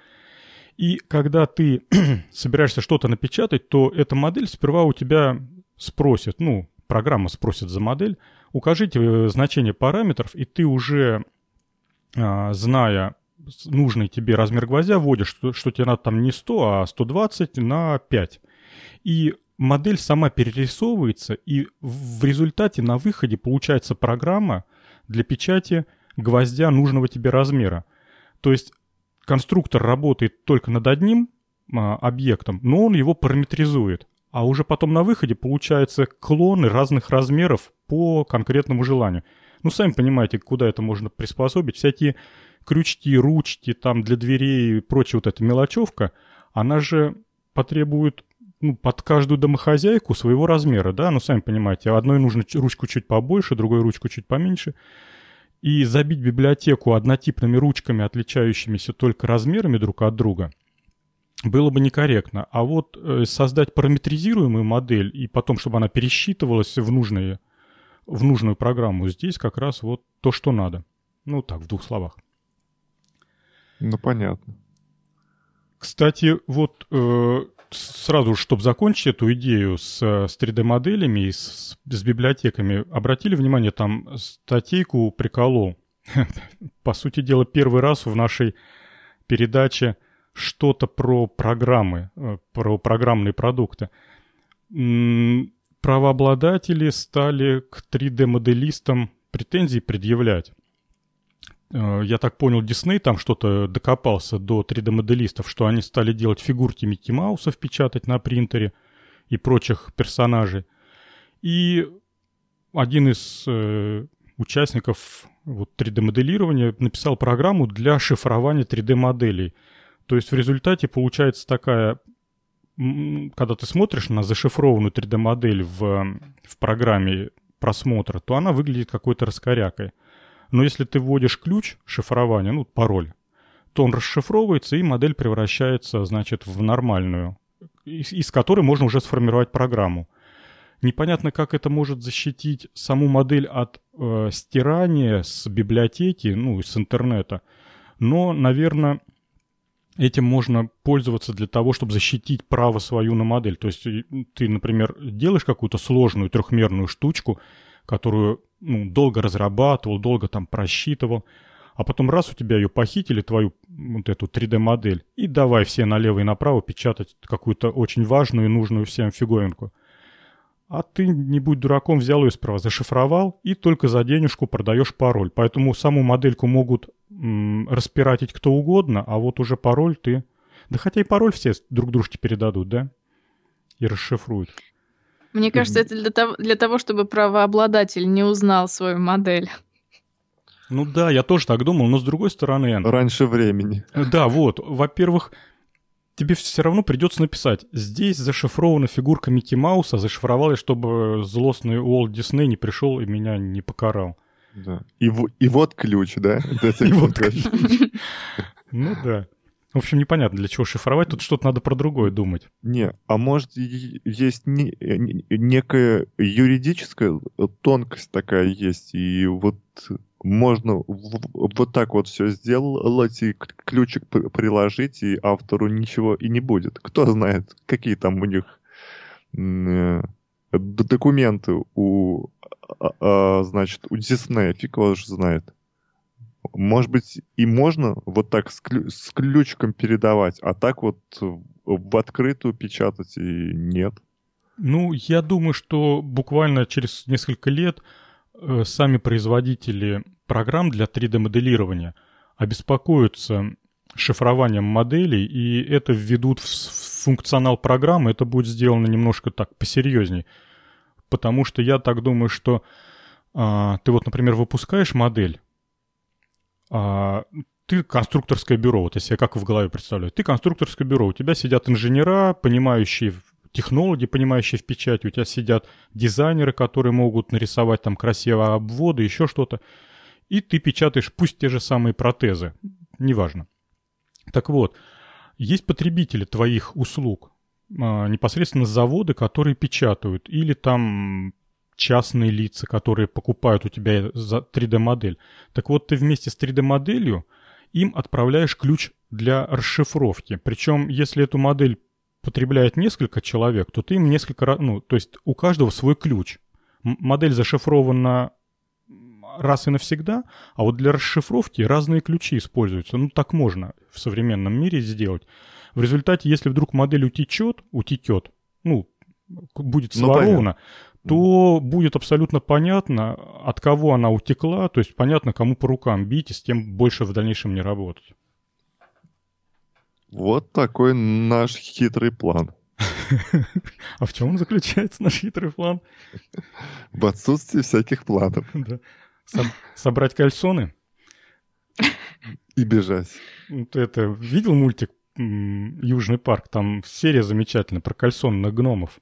И когда ты [CLEARS THROAT] собираешься что-то напечатать, то эта модель сперва у тебя спросит, ну, программа спросит за модель, укажите э, значение параметров, и ты уже, а, зная нужный тебе размер гвоздя, вводишь, что, что тебе надо там не 100, а 120 на 5. И модель сама перерисовывается, и в результате на выходе получается программа для печати гвоздя нужного тебе размера. То есть конструктор работает только над одним а, объектом, но он его параметризует. А уже потом на выходе получаются клоны разных размеров по конкретному желанию. Ну, сами понимаете, куда это можно приспособить. Всякие крючки, ручки там для дверей и прочая вот эта мелочевка, она же потребует ну, под каждую домохозяйку своего размера, да, ну, сами понимаете, одной нужно ручку чуть побольше, другой ручку чуть поменьше. И забить библиотеку однотипными ручками, отличающимися только размерами друг от друга, было бы некорректно. А вот э, создать параметризируемую модель и потом, чтобы она пересчитывалась в, нужные, в нужную программу, здесь как раз вот то, что надо. Ну так, в двух словах.
Ну, понятно.
Кстати, вот э, сразу, чтобы закончить эту идею с, с 3D-моделями и с, с библиотеками, обратили внимание, там статейку приколол. [LAUGHS] По сути дела, первый раз в нашей передаче что-то про программы, э, про программные продукты. Правообладатели стали к 3D-моделистам претензии предъявлять. Э, я так понял, Дисней там что-то докопался до 3D-моделистов, что они стали делать фигурки Микки Маусов, печатать на принтере и прочих персонажей. И один из э, участников вот, 3D-моделирования написал программу для шифрования 3D-моделей. То есть в результате получается такая, когда ты смотришь на зашифрованную 3D-модель в, в программе просмотра, то она выглядит какой-то раскорякой. Но если ты вводишь ключ шифрования, ну, пароль, то он расшифровывается, и модель превращается, значит, в нормальную, из, из которой можно уже сформировать программу. Непонятно, как это может защитить саму модель от э, стирания с библиотеки, ну, с интернета. Но, наверное, этим можно пользоваться для того, чтобы защитить право свою на модель. То есть ты, например, делаешь какую-то сложную трехмерную штучку, которую ну, долго разрабатывал, долго там просчитывал, а потом раз у тебя ее похитили, твою вот эту 3D-модель, и давай все налево и направо печатать какую-то очень важную и нужную всем фиговинку. А ты, не будь дураком, взял ее справа, зашифровал, и только за денежку продаешь пароль. Поэтому саму модельку могут м, распиратить кто угодно, а вот уже пароль ты... Да хотя и пароль все друг дружке передадут, да? И расшифруют.
Мне кажется, это для того, для того, чтобы правообладатель не узнал свою модель.
Ну да, я тоже так думал, но с другой стороны...
Раньше времени.
Да, вот. Во-первых, тебе все равно придется написать. Здесь зашифрована фигурка Микки Мауса, зашифровали, чтобы злостный Уолт Дисней не пришел и меня не покарал.
Да. И, и вот ключ, да? [LAUGHS]
И вот ключ. Ну да. В общем, непонятно, для чего шифровать. Тут что-то надо про другое думать.
Не, а может есть не, некая юридическая тонкость такая есть, и вот можно вот так вот все сделать и ключик приложить, и автору ничего и не будет. Кто знает, какие там у них э, документы у, а, а, значит, у Диснея, фиг его же знает. Может быть, и можно вот так с, клю- с ключиком передавать, а так вот в открытую печатать и нет.
Ну, я думаю, что буквально через несколько лет э, сами производители программ для 3D-моделирования обеспокоятся шифрованием моделей, и это введут в функционал программы, это будет сделано немножко так посерьезней. Потому что я так думаю, что а, ты вот, например, выпускаешь модель, а, ты конструкторское бюро, вот я себе как в голове представляю. Ты конструкторское бюро, у тебя сидят инженера, понимающие технологи, понимающие в печати, у тебя сидят дизайнеры, которые могут нарисовать там красивые обводы, еще что-то. И ты печатаешь пусть те же самые протезы, неважно. Так вот, есть потребители твоих услуг, а, непосредственно заводы, которые печатают, или там частные лица, которые покупают у тебя за 3D-модель. Так вот, ты вместе с 3D-моделью им отправляешь ключ для расшифровки. Причем, если эту модель потребляет несколько человек, то ты им несколько раз, ну, то есть у каждого свой ключ. М- модель зашифрована раз и навсегда, а вот для расшифровки разные ключи используются. Ну, так можно в современном мире сделать. В результате, если вдруг модель утечет, утечет, ну, будет ну, сворована, ну, то будет абсолютно понятно, от кого она утекла, то есть понятно, кому по рукам бить, и с тем больше в дальнейшем не работать.
Вот такой наш хитрый план. [LAUGHS]
А в чем заключается наш хитрый план?
В отсутствии всяких планов. [LAUGHS]
Собрать кальсоны?
И бежать.
Это видел мультик Южный парк? Там серия замечательная про кальсонных гномов.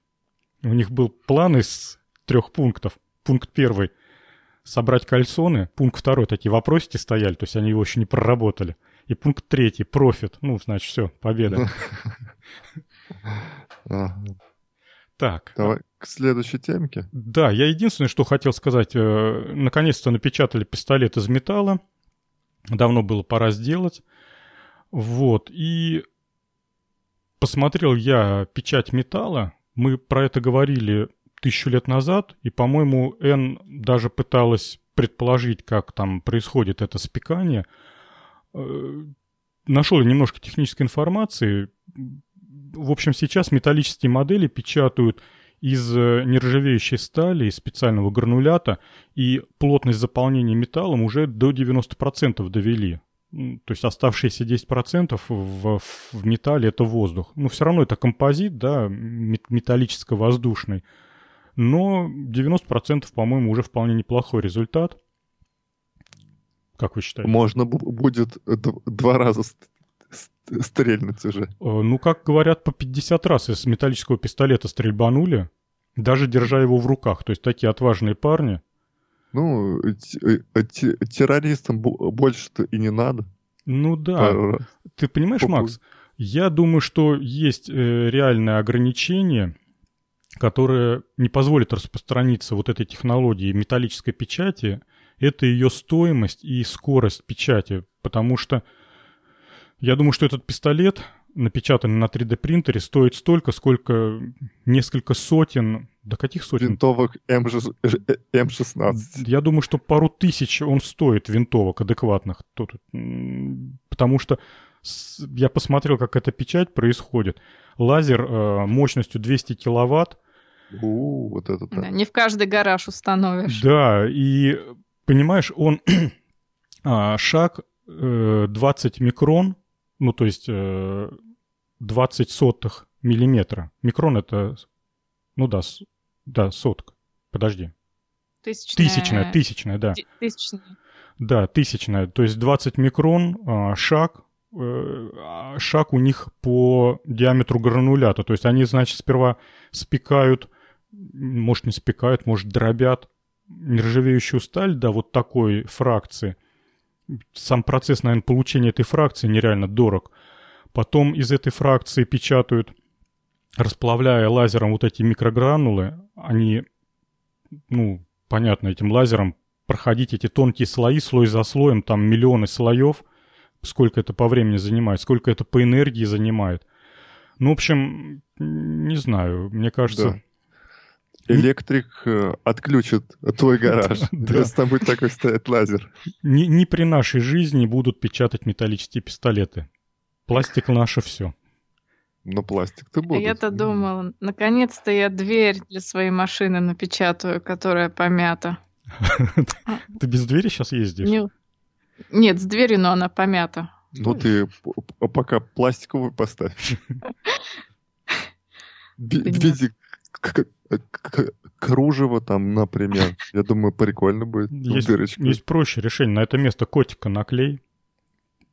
У них был план из трех пунктов. Пункт первый — собрать кальсоны. Пункт второй — такие вопросики стояли, то есть они его еще не проработали. И пункт третий — профит. Ну, значит, все, победа. [LAUGHS] Так.
Давай к следующей темке.
Да, я единственное, что хотел сказать. Э, наконец-то напечатали пистолет из металла. Давно было пора сделать. Вот. И посмотрел я печать металла. Мы про это говорили тысячу лет назад. И, по-моему, Н даже пыталась предположить, как там происходит это спекание. Э, нашел немножко технической информации. В общем, сейчас металлические модели печатают из э, нержавеющей стали, из специального гранулята, и плотность заполнения металлом уже до 90% довели. То есть оставшиеся 10% в, в металле это воздух. Но все равно это композит, да, металлическо-воздушный. Но 90%, по-моему, уже вполне неплохой результат. Как вы считаете?
Можно будет два раза стрельнуть уже. Э,
ну, как говорят, по 50 раз из металлического пистолета стрельбанули, даже держа его в руках. То есть такие отважные парни.
Ну, э, террористам больше-то и не надо.
Ну да. Ты понимаешь, Макс, я думаю, что есть э, реальное ограничение, которое не позволит распространиться вот этой технологии металлической печати. Это ее стоимость и скорость печати. Потому что я думаю, что этот пистолет, напечатанный на 3D принтере, стоит столько, сколько несколько сотен, да каких сотен?
Винтовок М16.
Я думаю, что пару тысяч он стоит винтовок адекватных. Потому что я посмотрел, как эта печать происходит. Лазер э, мощностью 200 киловатт.
У, вот это
да. Не в каждый гараж установишь.
Да, и понимаешь, он [CLEARS THROAT] а, шаг 20 э, микрон ну, то есть 20 э, сотых миллиметра. Микрон это, ну да, да, сотка. Подожди.
Тысячная.
Тысячная, тысячная, да.
Тысячная.
Да, тысячная. То есть 20 микрон, а, шаг, э, шаг у них по диаметру гранулята. То есть они, значит, сперва спекают, может, не спекают, может, дробят нержавеющую сталь до вот такой фракции сам процесс, наверное, получения этой фракции нереально дорог. Потом из этой фракции печатают, расплавляя лазером вот эти микрогранулы, они, ну, понятно, этим лазером проходить эти тонкие слои, слой за слоем, там миллионы слоев, сколько это по времени занимает, сколько это по энергии занимает. Ну, в общем, не знаю, мне кажется... Да
Электрик э, отключит твой гараж, если там будет такой стоять лазер.
Не, не при нашей жизни будут печатать металлические пистолеты. Пластик наше все.
Но пластик ты будешь.
Я-то думала, наконец-то я дверь для своей машины напечатаю, которая помята. [LAUGHS]
Ты без двери сейчас ездишь?
Нет, с дверью, но она помята.
Ну ты пока пластиковую поставь. [LAUGHS] В кружево там, например. Я думаю, прикольно будет.
Есть, есть проще решение. На это место котика наклей.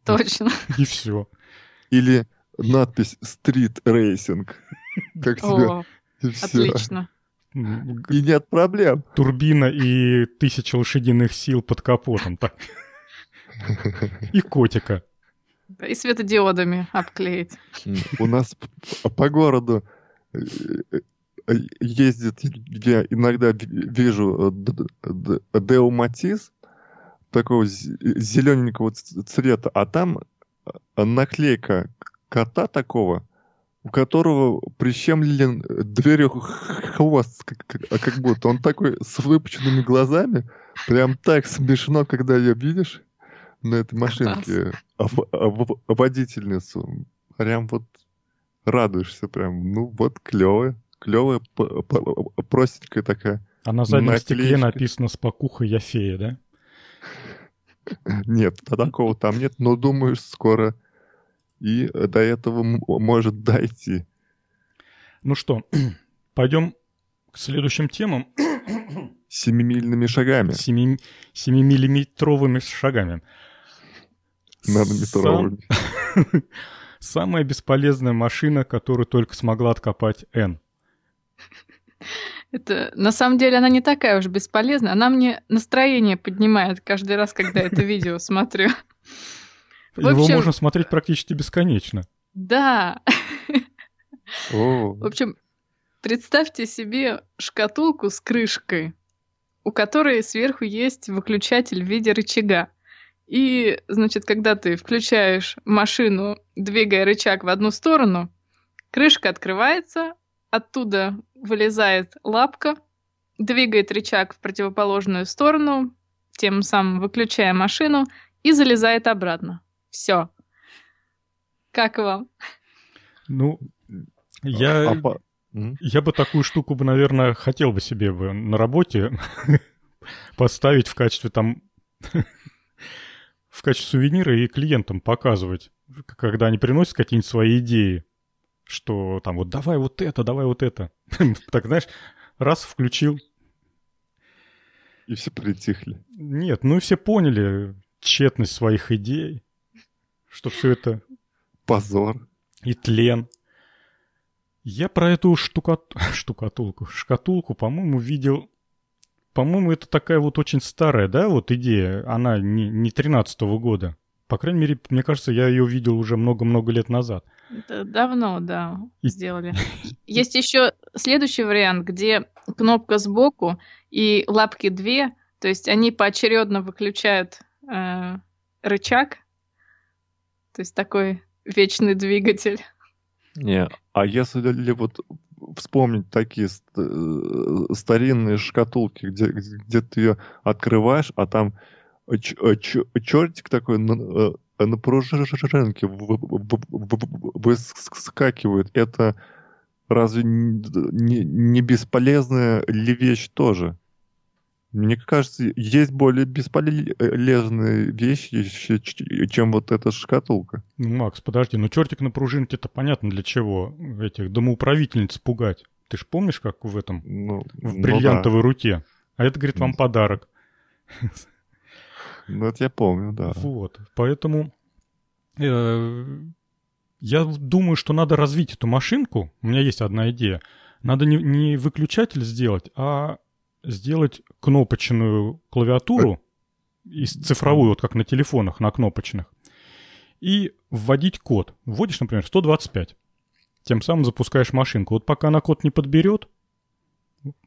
Точно. [LAUGHS]
И все.
Или надпись «Street racing». [LAUGHS] Как тебе?
Отлично.
И нет проблем.
Турбина и тысяча лошадиных сил под капотом. Так. И котика.
И светодиодами обклеить.
У нас по городу э, Э, ездит, я иногда вижу э, Део Матис, такого зелененького цвета, а там наклейка кота такого, у которого прищемлен дверью хвост, как, как будто. Он такой с выпученными глазами. Прям так смешно, когда ее видишь на этой машинке а, а, водительницу. Прям вот радуешься прям. Ну вот клевая, клевая, простенькая такая.
А на заднем наклеечка. стекле написано «Спокуха, я фея», да?
Нет, такого там нет, но думаю, скоро и до этого может дойти.
Ну что, [CLEARS THROAT] пойдем к следующим темам.
Семимильными шагами.
Семи, семимиллиметровыми шагами.
Нанометровыми.
Сам... [LAUGHS] Самая бесполезная машина, которую только смогла откопать Н.
Это, на самом деле, она не такая уж бесполезная. Она мне настроение поднимает каждый раз, когда это видео смотрю.
Его можно смотреть практически бесконечно.
Да. В общем, представьте себе шкатулку с крышкой, у которой сверху есть выключатель в виде рычага. И, значит, когда ты включаешь машину, двигая рычаг в одну сторону, крышка открывается, оттуда вылезает лапка, двигает рычаг в противоположную сторону, тем самым выключая машину, и залезает обратно. Все. Как вам?
Ну, я, а, я бы такую штуку бы, наверное, хотел бы себе бы на работе [LAUGHS] поставить в качестве там [LAUGHS] в качестве сувенира и клиентам показывать, когда они приносят какие-нибудь свои идеи, что там вот давай вот это, давай вот это. [LAUGHS] так, знаешь, раз включил.
И все притихли.
Нет, ну и все поняли тщетность своих идей что все это...
Позор.
И тлен. Я про эту штукат... [LAUGHS] штукатулку, шкатулку, по-моему, видел... По-моему, это такая вот очень старая, да, вот идея. Она не, не 13 -го года. По крайней мере, мне кажется, я ее видел уже много-много лет назад.
Это давно, да, и... сделали. Есть еще следующий вариант, где кнопка сбоку и лапки две, то есть они поочередно выключают э, рычаг, то есть такой вечный двигатель.
Не, а если ли вот вспомнить такие э, старинные шкатулки, где, где ты ее открываешь, а там чертик такой на, э, на пружинке выскакивает, это разве не, не бесполезная ли вещь тоже? Мне кажется, есть более бесполезные вещи, чем вот эта шкатулка.
Ну, Макс, подожди, ну чертик на пружинке это понятно для чего. Этих домоуправительниц пугать. Ты ж помнишь, как в этом? Ну, в бриллиантовой ну, да. руке. А это, говорит, вам подарок.
Ну, это я помню, да.
Вот. Поэтому э, я думаю, что надо развить эту машинку. У меня есть одна идея. Надо не, не выключатель сделать, а сделать кнопочную клавиатуру, из цифровую, вот как на телефонах, на кнопочных, и вводить код. Вводишь, например, 125. Тем самым запускаешь машинку. Вот пока она код не подберет,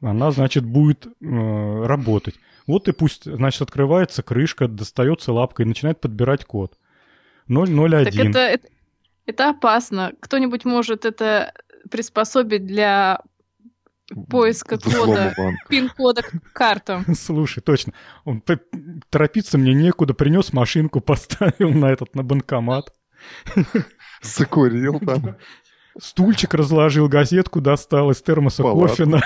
она, значит, будет э, работать. Вот и пусть, значит, открывается крышка, достается лапкой и начинает подбирать код. 001. Так
это, это, это опасно. Кто-нибудь может это приспособить для поиска кода, пин-кода к картам. [LAUGHS]
Слушай, точно. Он торопиться мне некуда, принес машинку, поставил на этот, на банкомат. [LAUGHS]
Закурил там.
Стульчик разложил, газетку достал из термоса кофе. [LAUGHS]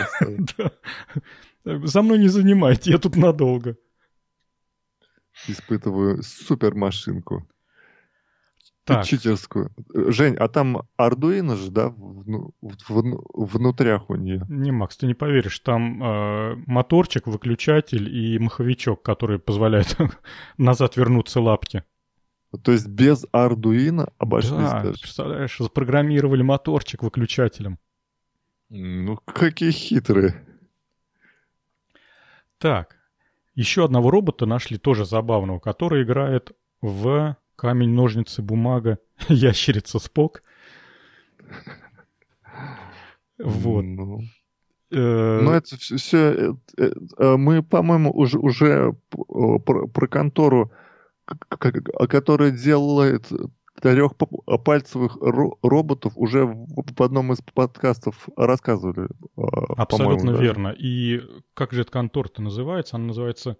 За мной не занимайте, я тут надолго.
Испытываю супермашинку. Так. Читерскую. Жень, а там Ардуино же, да, в, в, внутрях у нее?
Не, Макс, ты не поверишь, там э, моторчик, выключатель и маховичок, который позволяет [LAUGHS] назад вернуться лапки.
То есть без Ардуино обошлись
да, даже? представляешь, запрограммировали моторчик выключателем.
Ну, какие хитрые.
Так, еще одного робота нашли тоже забавного, который играет в Камень, ножницы, бумага, [LAUGHS] ящерица, спок. Вот.
Ну, э, ну это все... Э, э, мы, по-моему, уже, уже про, про контору, которая делает трехпальцевых роботов уже в одном из подкастов рассказывали.
А, Абсолютно да? верно. И как же эта контора-то называется? Она называется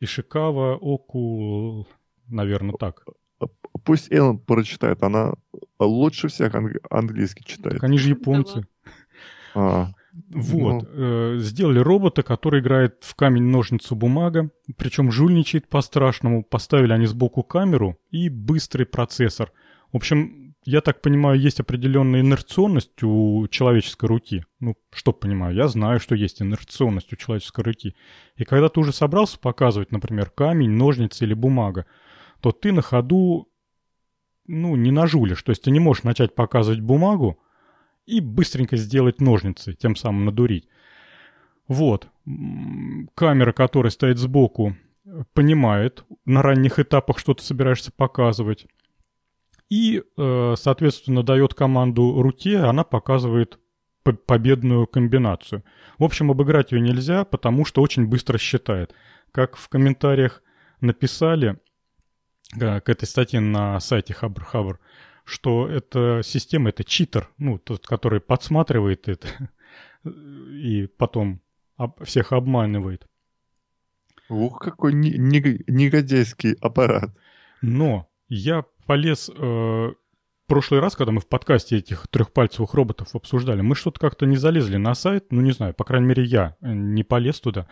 Ишикава Оку, наверное, так.
Пусть Эллен прочитает, она лучше всех анг- английский читает. Так
они же японцы. А, вот. Ну... Э, сделали робота, который играет в камень, ножницу, бумага. Причем жульничает по-страшному. Поставили они сбоку камеру и быстрый процессор. В общем, я так понимаю, есть определенная инерционность у человеческой руки. Ну, что понимаю, я знаю, что есть инерционность у человеческой руки. И когда ты уже собрался показывать, например, камень, ножницы или бумага, то ты на ходу, ну, не нажулишь. То есть ты не можешь начать показывать бумагу, и быстренько сделать ножницы, тем самым надурить. Вот. Камера, которая стоит сбоку, понимает на ранних этапах, что ты собираешься показывать. И, э, соответственно, дает команду руке, она показывает победную комбинацию. В общем, обыграть ее нельзя, потому что очень быстро считает. Как в комментариях написали э, к этой статье на сайте Хабр Хабр, что эта система — это читер, ну, тот, который подсматривает это и потом об, всех обманывает.
Ух, какой негодяйский аппарат.
Но я полез... Э, прошлый раз, когда мы в подкасте этих трехпальцевых роботов обсуждали, мы что-то как-то не залезли на сайт, ну не знаю, по крайней мере я не полез туда.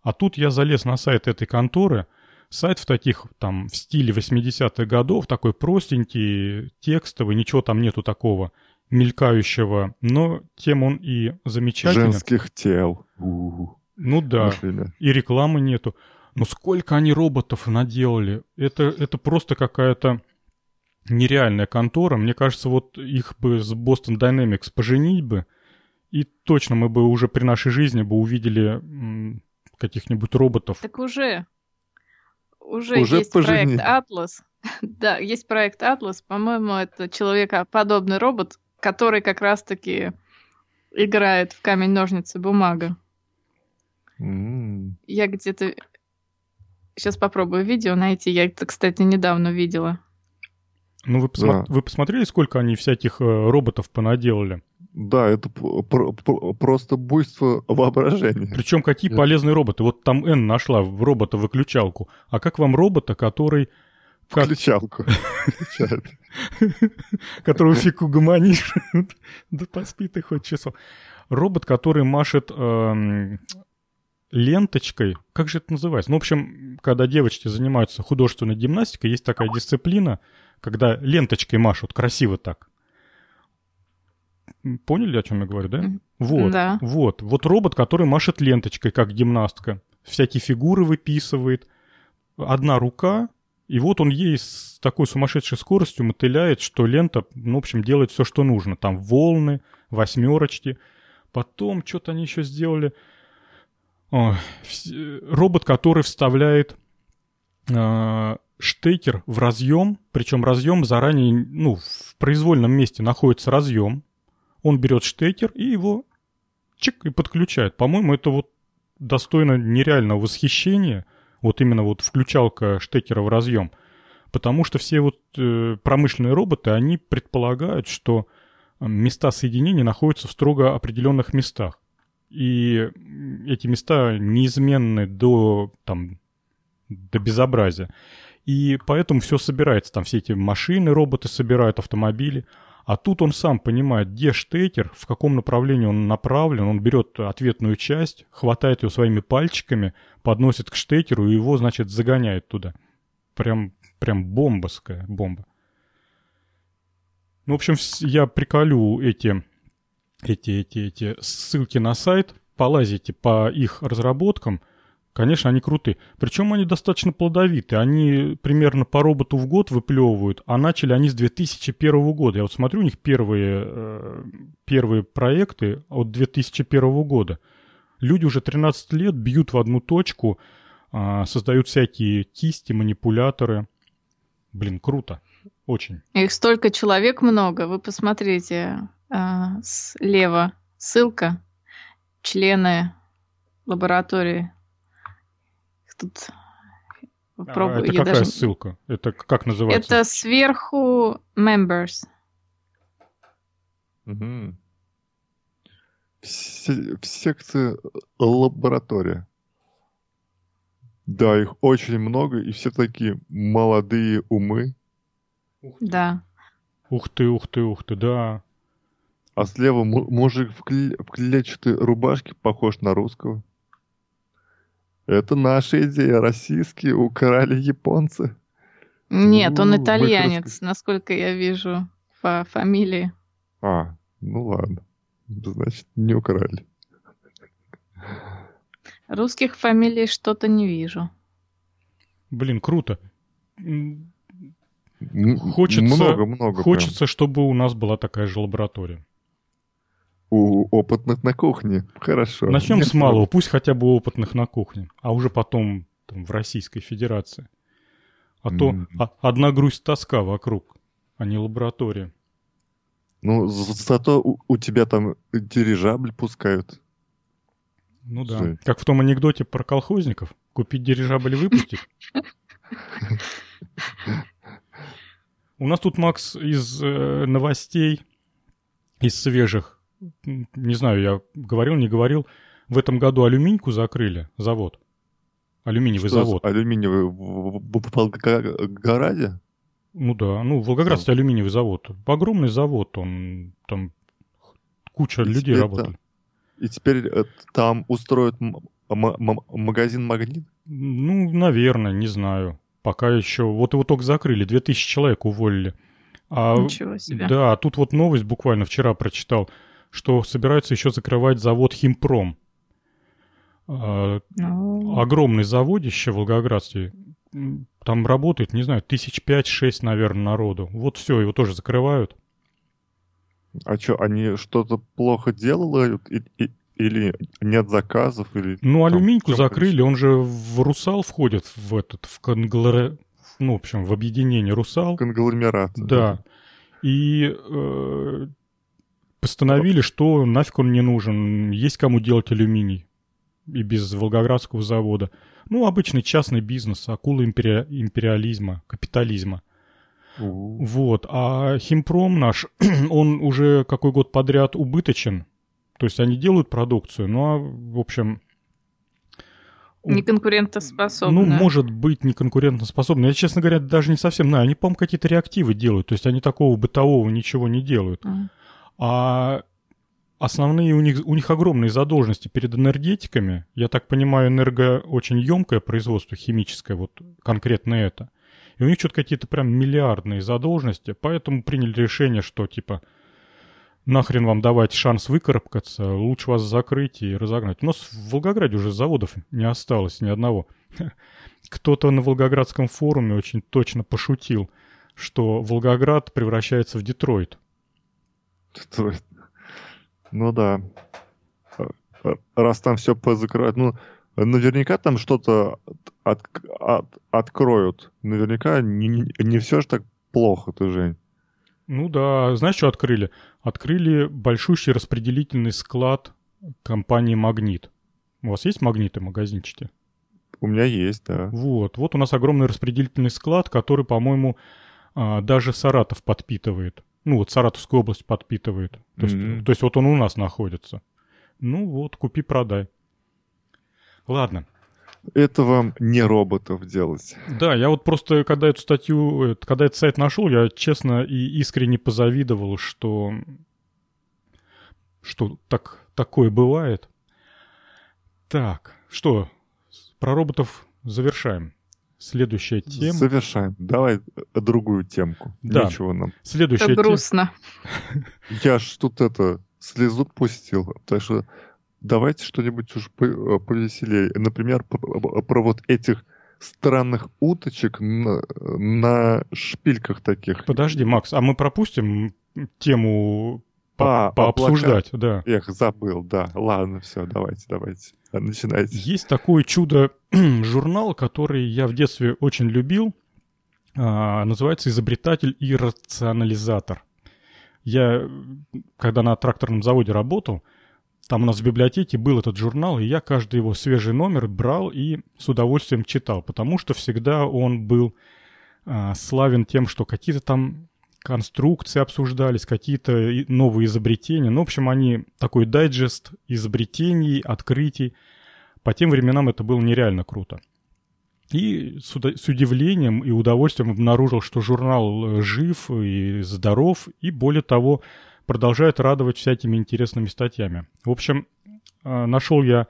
А тут я залез на сайт этой конторы, Сайт в таких, там, в стиле 80-х годов, такой простенький, текстовый, ничего там нету такого мелькающего, но тем он и замечательный.
Женских тел.
У-у-у. Ну да, Например. и рекламы нету. Но сколько они роботов наделали. Это, это просто какая-то нереальная контора. Мне кажется, вот их бы с Boston Dynamics поженить бы, и точно мы бы уже при нашей жизни бы увидели каких-нибудь роботов.
Так уже уже, уже есть поженили. проект Атлас. [LAUGHS] да, есть проект Атлас. По-моему, это человекоподобный робот, который как раз-таки играет в камень, ножницы, бумага. Mm. Я где-то... Сейчас попробую видео найти. Я это, кстати, недавно видела.
Ну, вы, посма... да. вы посмотрели, сколько они всяких э, роботов понаделали?
Да, это просто буйство воображения.
Причем какие это... полезные роботы. Вот там Н нашла робота-выключалку. А как вам робота, который...
Как... Включалку. [LAUGHS]
Которого фиг угомонишь. [LAUGHS] Да поспи ты хоть часов. Робот, который машет эм, ленточкой. Как же это называется? Ну, в общем, когда девочки занимаются художественной гимнастикой, есть такая дисциплина, когда ленточкой машут красиво так. Поняли, о чем я говорю, да? Вот, да. вот. Вот робот, который машет ленточкой, как гимнастка. Всякие фигуры выписывает. Одна рука, и вот он ей с такой сумасшедшей скоростью мотыляет, что лента, ну, в общем, делает все, что нужно. Там волны, восьмерочки. Потом что-то они еще сделали. О, робот, который вставляет э, штекер в разъем, причем разъем заранее, ну, в произвольном месте находится разъем, он берет штекер и его чик и подключает. По-моему, это вот достойно нереального восхищения, вот именно вот включалка штекера в разъем. Потому что все вот э, промышленные роботы, они предполагают, что э, места соединения находятся в строго определенных местах. И эти места неизменны до, там, до безобразия. И поэтому все собирается. Там все эти машины, роботы собирают, автомобили. А тут он сам понимает, где штекер, в каком направлении он направлен, он берет ответную часть, хватает ее своими пальчиками, подносит к штекеру и его, значит, загоняет туда. Прям, прям бомбовская бомба. Ну, в общем, я приколю эти, эти, эти, эти ссылки на сайт, полазите по их разработкам – Конечно, они крутые. Причем они достаточно плодовиты. Они примерно по роботу в год выплевывают, а начали они с 2001 года. Я вот смотрю, у них первые, э, первые проекты от 2001 года. Люди уже 13 лет бьют в одну точку, а, создают всякие кисти, манипуляторы. Блин, круто. Очень.
Их столько человек много. Вы посмотрите а, слева ссылка. Члены лаборатории тут Попробую.
А, это какая даже... ссылка? Это как называется?
Это сверху members.
Угу. В, в секции лаборатория. Да, их очень много, и все такие молодые умы.
Да.
Ух ты, ух ты, ух ты, да.
А слева мужик в, кле в клетчатой рубашке похож на русского. Это наша идея. Российские украли японцы.
Нет, он итальянец, насколько я вижу по фамилии.
А, ну ладно. Значит, не украли.
Русских фамилий что-то не вижу.
Блин, круто. Хочется, много, много хочется, прям. чтобы у нас была такая же лаборатория.
У опытных на кухне. Хорошо.
Начнем с малого. Пусть хотя бы опытных на кухне, а уже потом там, в Российской Федерации. А mm. то а, одна грусть тоска вокруг, а не лаборатория.
Ну, зато у, у тебя там дирижабль пускают.
Ну да. Что? Как в том анекдоте про колхозников. Купить дирижабль и выпустить. [LAUGHS] У нас тут, Макс, из э, новостей, из свежих, не знаю, я говорил, не говорил, в этом году алюминьку закрыли, завод. Алюминиевый Что завод.
Алюминиевый в, Волгограде?
Ну да, ну Волгоградский там. алюминиевый завод. Огромный завод, он там куча и людей работает.
И теперь э, там устроят магазин «Магнит»?
Ну, наверное, не знаю. Пока еще... Вот его только закрыли, 2000 человек уволили.
А, Ничего себе.
Да, тут вот новость буквально вчера прочитал, что собираются еще закрывать завод «Химпром». А, ну... Огромный заводище в Волгоградстве. Там работает, не знаю, тысяч пять-шесть, наверное, народу. Вот все, его тоже закрывают.
А что, они что-то плохо делают и, и, или нет заказов? Или,
ну, алюминьку закрыли, он же в «Русал» входит, в этот, в конгломерат, ну, в общем, в объединение «Русал».
Конгломерат.
Да. да. И э, постановили, что нафиг он не нужен, есть кому делать алюминий. И без Волгоградского завода. Ну, обычный частный бизнес, акула импери... империализма, капитализма. Вот. А Химпром наш, [CLEARS THROAT] он уже какой год подряд убыточен. То есть они делают продукцию, ну а, в общем...
Неконкурентоспособны.
Ну, может быть, неконкурентоспособны. Я, честно говоря, даже не совсем знаю. Они, по-моему, какие-то реактивы делают. То есть они такого бытового ничего не делают. Uh-huh. А основные у них, у них огромные задолженности перед энергетиками. Я так понимаю, энерго очень емкое производство химическое, вот конкретно это. И у них что-то какие-то прям миллиардные задолженности, поэтому приняли решение, что типа нахрен вам давать шанс выкарабкаться, лучше вас закрыть и разогнать. У нас в Волгограде уже заводов не осталось ни одного. [LAUGHS] Кто-то на Волгоградском форуме очень точно пошутил, что Волгоград превращается в Детройт.
Ну да. Раз там все позакрывают. Ну, наверняка там что-то от, от, откроют. Наверняка не, не, не все же так плохо, ты, Жень.
Ну да, знаешь, что открыли? Открыли большущий распределительный склад компании «Магнит». У вас есть магниты магазинчики?
У меня есть, да.
Вот, вот у нас огромный распределительный склад, который, по-моему, а, даже Саратов подпитывает. Ну вот Саратовскую область подпитывает. То, mm-hmm. есть, то есть вот он у нас находится. Ну вот, купи-продай. Ладно.
Это вам не роботов делать.
Да, я вот просто, когда эту статью, когда этот сайт нашел, я честно и искренне позавидовал, что, что так, такое бывает. Так, что, про роботов завершаем. Следующая тема.
Завершаем. Давай другую темку.
Да.
Ничего нам.
Следующая
Это грустно. [LAUGHS]
Я ж тут это слезу пустил, потому что давайте что-нибудь уж э, повеселее. Например, про, про вот этих странных уточек на, на шпильках таких.
Подожди, Макс, а мы пропустим тему по, а, пообсуждать, да.
Эх, забыл, да. Ладно, все, давайте, давайте. Начинайте.
Есть такое чудо-журнал, [CLEARS THROAT] который я в детстве очень любил. А, называется «Изобретатель и рационализатор». Я, когда на тракторном заводе работал, там у нас в библиотеке был этот журнал, и я каждый его свежий номер брал и с удовольствием читал, потому что всегда он был а, славен тем, что какие-то там конструкции обсуждались, какие-то новые изобретения. Ну, в общем, они такой дайджест изобретений, открытий. По тем временам это было нереально круто. И с, удивлением и удовольствием обнаружил, что журнал э, жив и здоров, и более того, продолжает радовать всякими интересными статьями. В общем, э, нашел я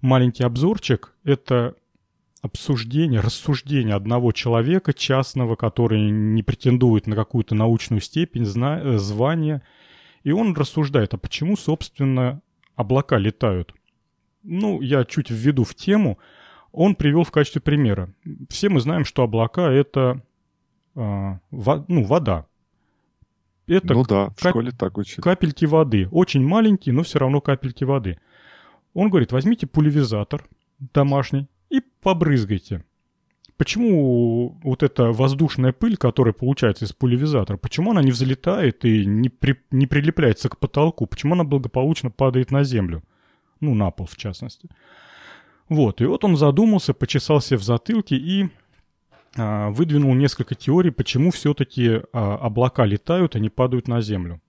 маленький обзорчик. Это обсуждение, рассуждение одного человека частного, который не претендует на какую-то научную степень, зна- э, звание. И он рассуждает, а почему, собственно, облака летают? Ну, я чуть введу в тему. Он привел в качестве примера. Все мы знаем, что облака — это э, во, ну, вода.
Это ну да, в кап- школе так учат.
Капельки воды. Очень маленькие, но все равно капельки воды. Он говорит, возьмите пульверизатор домашний и побрызгайте. Почему вот эта воздушная пыль, которая получается из пульверизатора, почему она не взлетает и не, при, не прилепляется к потолку? Почему она благополучно падает на землю? Ну, на пол, в частности. Вот, и вот он задумался, почесался в затылке и а, выдвинул несколько теорий, почему все-таки а, облака летают, а не падают на землю.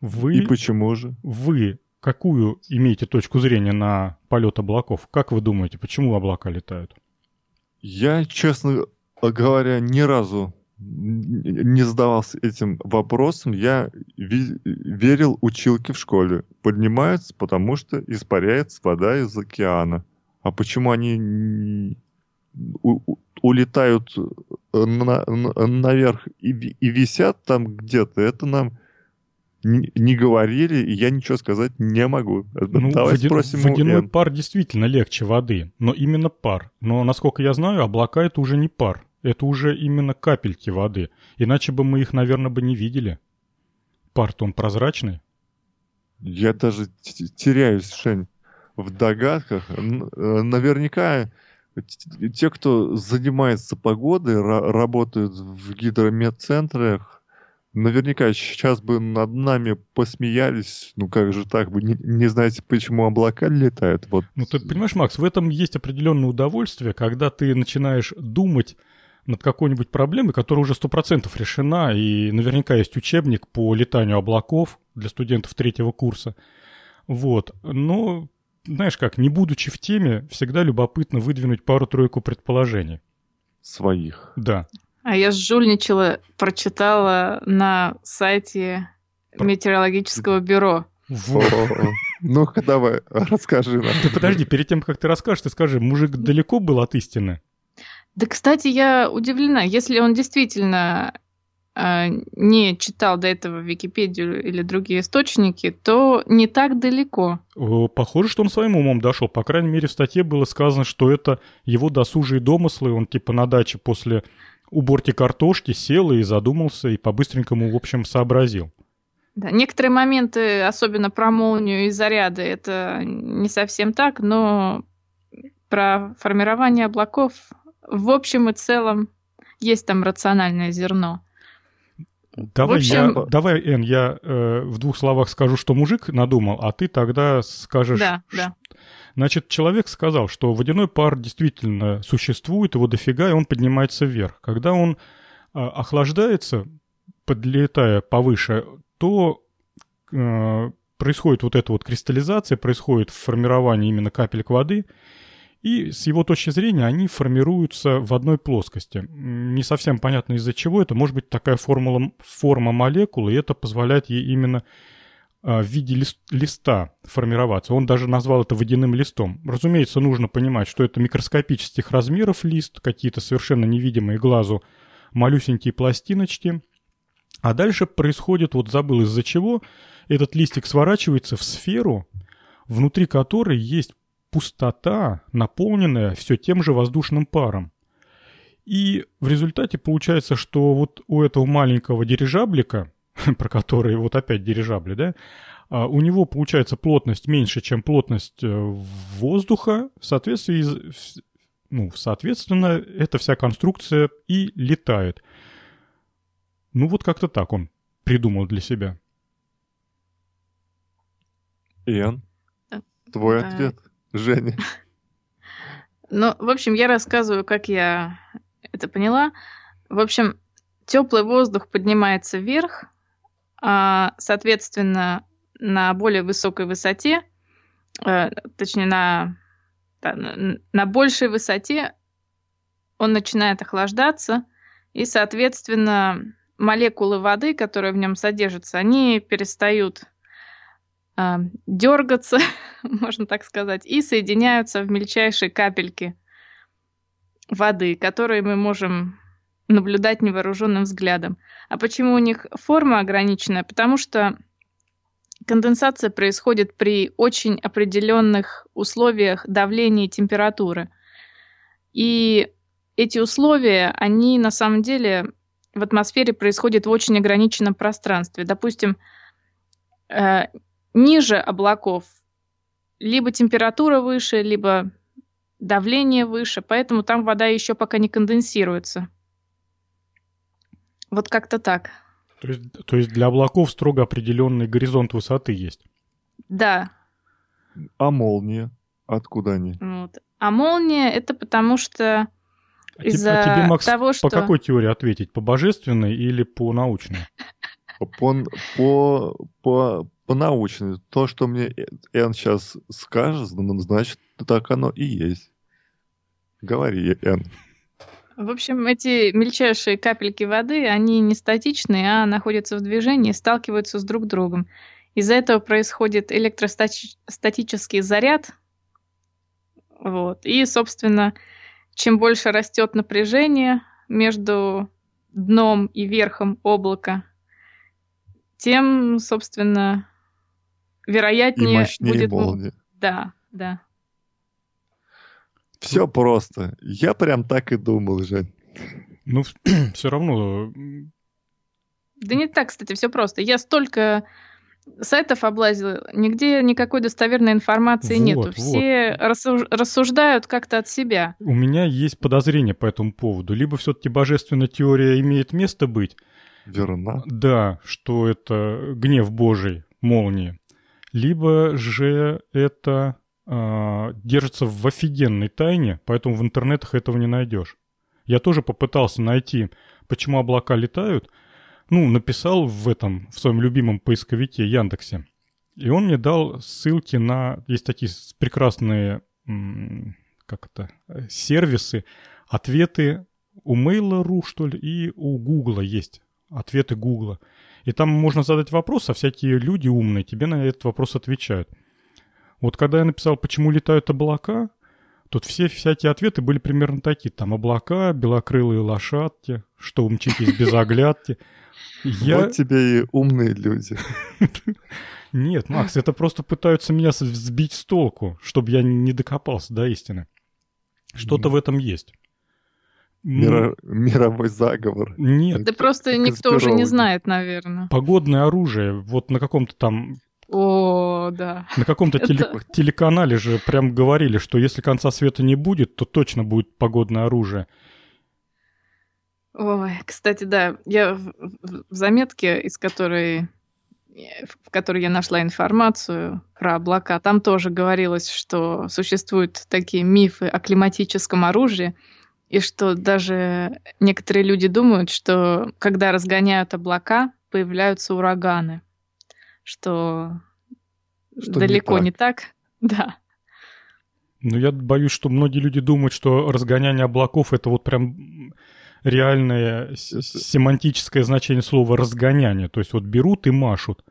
Вы, и почему же?
Вы какую имеете точку зрения на полет облаков? Как вы думаете, почему облака летают?
Я, честно говоря, ни разу не задавался этим вопросом. Я верил училке в школе. Поднимаются, потому что испаряется вода из океана. А почему они улетают на, на, наверх и, и висят там где-то, это нам не говорили, и я ничего сказать не могу.
Ну, Давай води... спросим водяной у пар действительно легче воды, но именно пар. Но, насколько я знаю, облака — это уже не пар. Это уже именно капельки воды. Иначе бы мы их, наверное, бы не видели. Пар-то он прозрачный.
Я даже теряюсь, Шень, в догадках. Э, наверняка те, кто занимается погодой, работают в гидрометцентрах, наверняка сейчас бы над нами посмеялись, ну как же так, вы не, не знаете, почему облака летают. Вот.
Ну ты понимаешь, Макс, в этом есть определенное удовольствие, когда ты начинаешь думать над какой-нибудь проблемой, которая уже сто процентов решена, и наверняка есть учебник по летанию облаков для студентов третьего курса. Вот. Но, знаешь как, не будучи в теме, всегда любопытно выдвинуть пару-тройку предположений.
Своих.
Да.
А я жульничала, прочитала на сайте метеорологического бюро.
Ну-ка давай, расскажи нам.
Ты подожди, перед тем, как ты расскажешь, ты скажи, мужик далеко был от истины?
Да, кстати, я удивлена, если он действительно э, не читал до этого Википедию или другие источники, то не так далеко.
Похоже, что он своим умом дошел. По крайней мере, в статье было сказано, что это его досужие домыслы. Он типа на даче после уборки картошки сел и задумался, и по-быстренькому, в общем, сообразил.
Да, некоторые моменты, особенно про молнию и заряды, это не совсем так, но про формирование облаков в общем и целом есть там рациональное зерно.
Давай, общем... я, давай, Эн, я э, в двух словах скажу, что мужик надумал, а ты тогда скажешь,
да, да.
Значит, человек сказал, что водяной пар действительно существует, его дофига, и он поднимается вверх. Когда он э, охлаждается, подлетая повыше, то э, происходит вот эта вот кристаллизация, происходит формирование именно капелек воды, и с его точки зрения они формируются в одной плоскости. Не совсем понятно из-за чего это. Может быть такая формула, форма молекулы, и это позволяет ей именно а, в виде лист, листа формироваться. Он даже назвал это водяным листом. Разумеется, нужно понимать, что это микроскопических размеров лист, какие-то совершенно невидимые глазу малюсенькие пластиночки. А дальше происходит, вот забыл из-за чего, этот листик сворачивается в сферу, внутри которой есть пустота, наполненная все тем же воздушным паром. И в результате получается, что вот у этого маленького дирижаблика [LAUGHS] про которые вот опять дирижабли, да, а у него получается плотность меньше, чем плотность э, воздуха, в соответствии, ну, соответственно, эта вся конструкция и летает. Ну, вот как-то так он придумал для себя.
Иэн, твой а... ответ, Женя.
Ну, в общем, я рассказываю, как я это поняла. В общем, теплый воздух поднимается вверх, а, соответственно, на более высокой высоте, э, точнее, на, на большей высоте он начинает охлаждаться, и, соответственно, молекулы воды, которые в нем содержатся, они перестают э, дергаться, [LAUGHS] можно так сказать, и соединяются в мельчайшие капельки воды, которые мы можем наблюдать невооруженным взглядом. А почему у них форма ограниченная? Потому что конденсация происходит при очень определенных условиях давления и температуры. И эти условия, они на самом деле в атмосфере происходят в очень ограниченном пространстве. Допустим, э, ниже облаков либо температура выше, либо давление выше, поэтому там вода еще пока не конденсируется. Вот как-то так.
То есть, то есть для облаков строго определенный горизонт высоты есть?
Да.
А молния? Откуда они?
Вот. А молния это потому что
а из-за а тебе, Макс, того, что... по какой теории ответить? По божественной или по научной?
По, по, по, по научной. То, что мне Эн сейчас скажет, значит, так оно и есть. Говори, Эн.
В общем, эти мельчайшие капельки воды, они не статичные, а находятся в движении, сталкиваются с друг другом. Из-за этого происходит электростатический заряд. Вот. И, собственно, чем больше растет напряжение между дном и верхом облака, тем, собственно, вероятнее
и будет... Молния.
Да, да.
Все просто. Я прям так и думал, Жень.
Ну, [CLEARS THROAT] все равно...
Да не так, кстати, все просто. Я столько сайтов облазил, нигде никакой достоверной информации вот, нету. Все вот. рассуждают как-то от себя.
У меня есть подозрение по этому поводу. Либо все-таки божественная теория имеет место быть.
Верно.
Да, что это гнев Божий, молнии. Либо же это э, держится в офигенной тайне, поэтому в интернетах этого не найдешь. Я тоже попытался найти, почему облака летают – ну, написал в этом, в своем любимом поисковике Яндексе. И он мне дал ссылки на... Есть такие прекрасные, как это, сервисы, ответы у Mail.ru, что ли, и у Гугла есть ответы Гугла. И там можно задать вопрос, а всякие люди умные тебе на этот вопрос отвечают. Вот когда я написал, почему летают облака, тут все всякие ответы были примерно такие. Там облака, белокрылые лошадки, что умчитесь без оглядки.
Я... Вот тебе и умные люди.
Нет, Макс, это просто пытаются меня сбить с толку, чтобы я не докопался до истины. Что-то в этом есть.
Миро... Мировой заговор.
Нет.
Да просто никто уже не знает, наверное.
Погодное оружие. Вот на каком-то там
о, да.
На каком-то это... теле... телеканале же прям говорили, что если конца света не будет, то точно будет погодное оружие.
Ой, кстати, да, я в заметке, из которой в которой я нашла информацию про облака, там тоже говорилось, что существуют такие мифы о климатическом оружии, и что даже некоторые люди думают, что когда разгоняют облака, появляются ураганы, что, что далеко не так. не так, [LAUGHS] да.
Ну, я боюсь, что многие люди думают, что разгоняние облаков это вот прям реальное семантическое значение слова разгоняние. То есть вот берут и машут.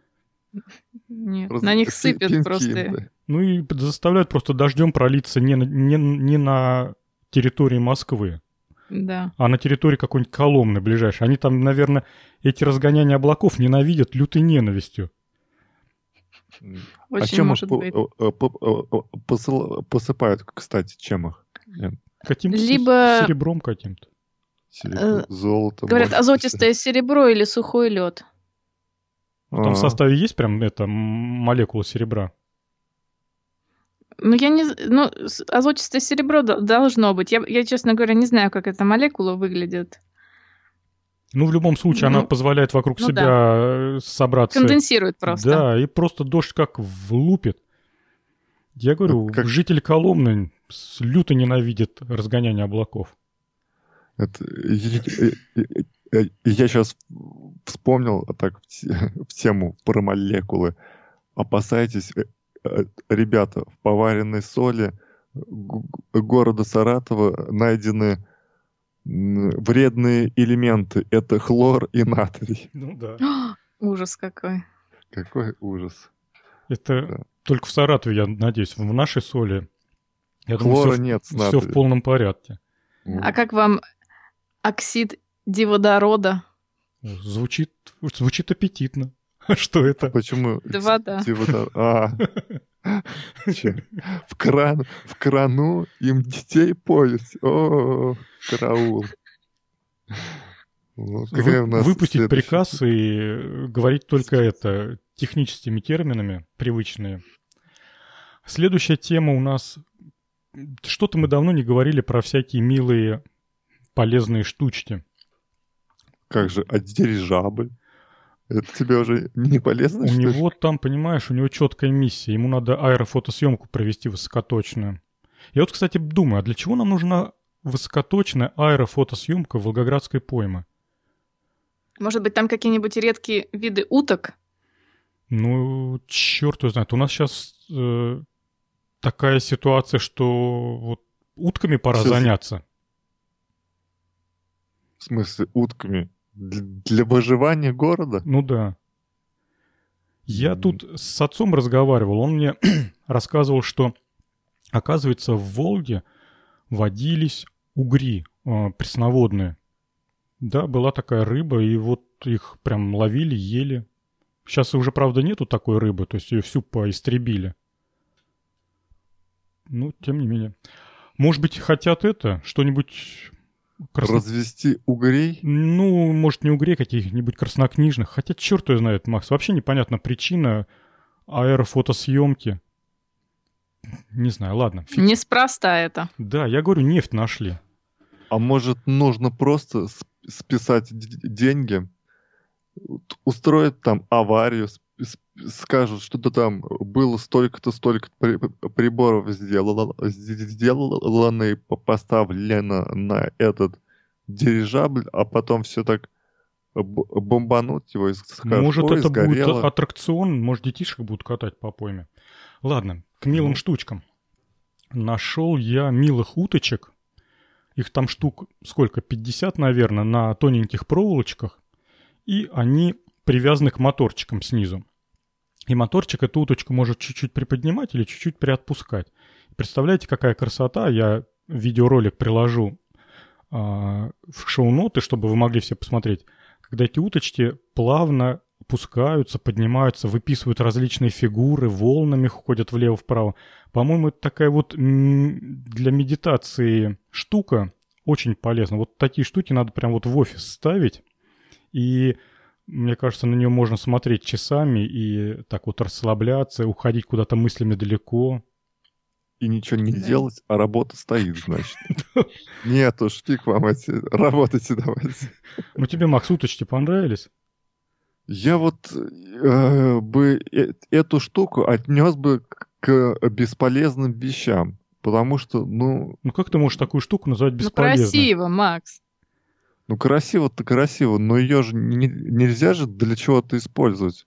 Нет, Раз... на них сыпят Пинки, просто. Да.
Ну и заставляют просто дождем пролиться не, не, не на территории Москвы,
да.
а на территории какой-нибудь Коломны ближайшей. Они там, наверное, эти разгоняния облаков ненавидят лютой ненавистью.
Очень а чем может их быть. Э,
посыпают, кстати, чем их?
Каким-то Либо... серебром каким-то.
Серебро, э, золото.
Говорят, азотистое серебро или сухой лед.
Там в составе есть прям это молекула серебра?
Ну, я не... Ну, азотистое серебро должно быть. Я, я, честно говоря, не знаю, как эта молекула выглядит.
Ну, в любом случае, ну, она позволяет вокруг ну, себя да. Э, собраться.
Конденсирует просто.
Да, и просто дождь как влупит. Я говорю, как... житель Коломны люто ненавидит разгоняние облаков.
Это, я, сейчас вспомнил так [LAUGHS] в тему про молекулы. Опасайтесь, э, ребята, в поваренной соли города Саратова найдены вредные элементы. Это хлор и натрий. [LAUGHS]
Ну да.
Ужас какой.
Какой ужас.
Это да. только в Саратове, я надеюсь, в нашей соли.
Я Хлора думаю, все, нет,
все в полном порядке.
А как вам оксид диводорода?
Звучит, звучит аппетитно. А [LAUGHS] что это?
Почему?
Да вода.
Диводор... А. В, кран, в крану им детей поют. О, караул.
Ну, Вы, выпустить приказ и говорить только это техническими терминами, привычные. Следующая тема у нас... Что-то мы давно не говорили про всякие милые полезные штучки.
Как же, а дирижабль? Это тебе уже не полезно?
У него ли? там, понимаешь, у него четкая миссия. Ему надо аэрофотосъемку провести высокоточную. Я вот, кстати, думаю, а для чего нам нужна высокоточная аэрофотосъемка Волгоградской поймы?
Может быть, там какие-нибудь редкие виды уток?
Ну, черт его знает. У нас сейчас э, такая ситуация, что вот утками пора сейчас... заняться.
В смысле, утками? Для выживания города?
Ну да. Я тут с отцом разговаривал, он мне [CLEARS THROAT] рассказывал, что, оказывается, в Волге водились угри э, пресноводные. Да, была такая рыба, и вот их прям ловили, ели. Сейчас уже, правда, нету такой рыбы, то есть ее всю поистребили. Ну, тем не менее. Может быть, хотят это, что-нибудь
Красно... Развести угрей?
Ну, может, не угрей каких-нибудь краснокнижных. Хотя черт его знает, Макс. Вообще непонятна причина аэрофотосъемки. Не знаю, ладно.
Фиг. Неспроста это.
Да, я говорю, нефть нашли.
А может, нужно просто списать деньги, устроить там аварию, скажут, что-то там было столько-то, столько приборов сделано, сделано и поставлено на этот дирижабль, а потом все так бомбануть его и
скажут, Может, это сгорело. будет аттракцион, может, детишек будут катать по пойме. Ладно, к милым ну. штучкам. Нашел я милых уточек. Их там штук сколько? 50, наверное, на тоненьких проволочках. И они привязаны к моторчикам снизу. И моторчик эту уточку может чуть-чуть приподнимать или чуть-чуть приотпускать. Представляете, какая красота? Я видеоролик приложу э, в шоу-ноты, чтобы вы могли все посмотреть. Когда эти уточки плавно опускаются, поднимаются, выписывают различные фигуры, волнами ходят влево-вправо. По-моему, это такая вот для медитации штука очень полезна. Вот такие штуки надо прям вот в офис ставить. И мне кажется, на нее можно смотреть часами и так вот расслабляться, уходить куда-то мыслями далеко.
И ничего не делать, а работа стоит, значит. [LAUGHS] Нет уж, фиг вам эти, работайте давайте.
Ну тебе, Макс, уточки понравились?
Я вот э, бы э, эту штуку отнес бы к бесполезным вещам. Потому что, ну...
Ну как ты можешь такую штуку назвать бесполезной?
Ну красиво, Макс.
Ну, красиво-то красиво, но ее же не, нельзя же для чего-то использовать.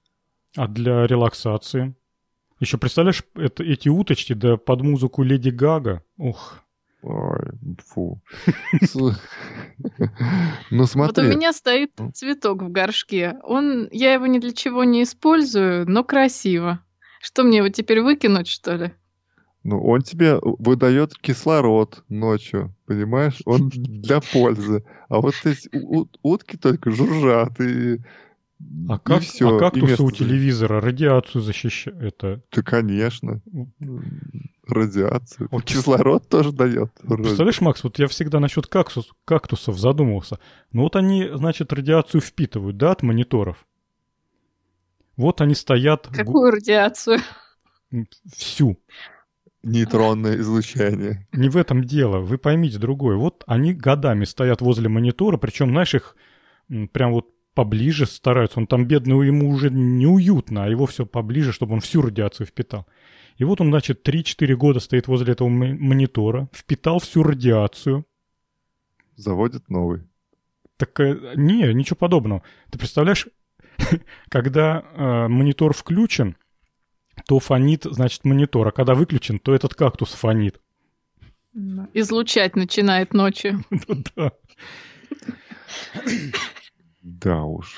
А для релаксации? Еще представляешь, это, эти уточки, да под музыку Леди Гага? Ух.
Ой, фу. Ну смотри.
Вот у меня стоит цветок в горшке. Он, я его ни для чего не использую, но красиво. Что мне его теперь выкинуть, что ли?
Ну, он тебе выдает кислород ночью, понимаешь? Он для [LAUGHS] пользы. А вот эти утки только жужжат и...
А и как, все, а кактусы у телевизора радиацию защищают? Это...
Да, конечно. Радиацию. Вот. Кислород тоже дает.
Представляешь, Макс, вот я всегда насчет кактус, кактусов задумывался. Ну вот они, значит, радиацию впитывают, да, от мониторов? Вот они стоят...
Какую радиацию?
Всю
нейтронное излучение.
Не в этом дело. Вы поймите другое. Вот они годами стоят возле монитора, причем, знаешь, их прям вот поближе стараются. Он там бедный, ему уже неуютно, а его все поближе, чтобы он всю радиацию впитал. И вот он, значит, 3-4 года стоит возле этого монитора, впитал всю радиацию.
Заводит новый.
Так э, не, ничего подобного. Ты представляешь, [LAUGHS] когда э, монитор включен, то фонит, значит, монитор, а когда выключен, то этот кактус фонит.
Излучать начинает ночью. [LAUGHS]
Ну да.
Да уж.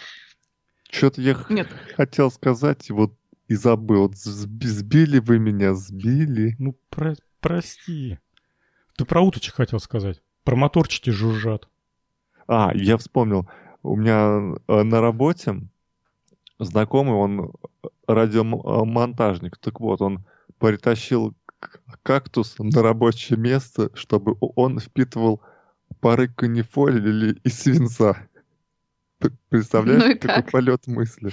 Что-то я Нет. хотел сказать, вот и забыл. Сбили вы меня, сбили.
Ну, про прости. Ты про уточек хотел сказать. Про моторчики жужжат.
А, я вспомнил. У меня э, на работе знакомый, он радиомонтажник. Так вот, он притащил кактус на рабочее место, чтобы он впитывал пары канифоли и свинца. Представляешь, ну какой как? полет мысли?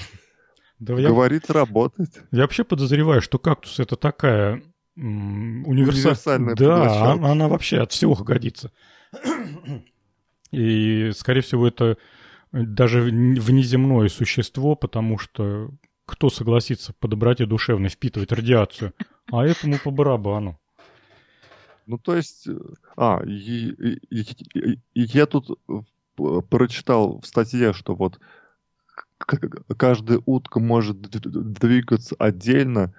Да Говорит, я... работать.
Я вообще подозреваю, что кактус это такая универса... универсальная Да, она, она вообще от всего годится. И, скорее всего, это даже внеземное существо, потому что кто согласится по доброте душевной впитывать радиацию, а этому по барабану.
Ну, то есть, э, а, и, и, и, и я тут прочитал в статье, что вот каждая утка может двигаться отдельно,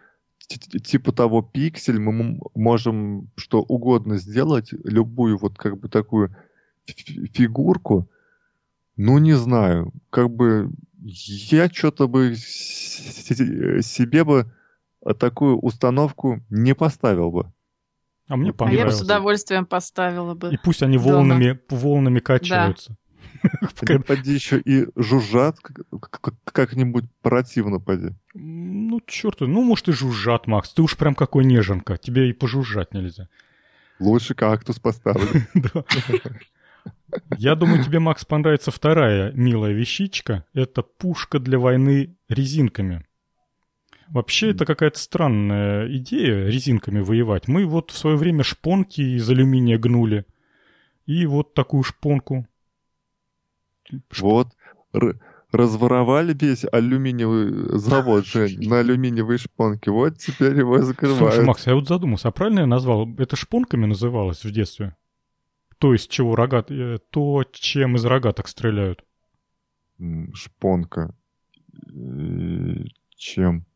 типа того пиксель, мы можем что угодно сделать, любую вот как бы такую фигурку, ну не знаю, как бы я что-то бы себе бы такую установку не поставил бы.
А мне понравилось.
А я бы с удовольствием поставила бы.
И пусть они волнами, волнами качаются. Да. [LAUGHS]
Поди еще и жужжат как-нибудь противно, поди.
Ну, черт, ну, может, и жужжат, Макс. Ты уж прям какой неженка. Тебе и пожужжать нельзя.
Лучше кактус поставлю. [LAUGHS]
Я думаю, тебе, Макс, понравится вторая милая вещичка. Это пушка для войны резинками. Вообще, это какая-то странная идея резинками воевать. Мы вот в свое время шпонки из алюминия гнули. И вот такую шпонку
вот, разворовали весь алюминиевый завод, [LAUGHS] Жень, на алюминиевые шпонки. Вот теперь его закрывают. Слушай,
Макс, я вот задумался, а правильно я назвал? Это шпонками называлось в детстве? То есть чего рогат... Э, то, чем из рогаток стреляют?
Шпонка. Чем?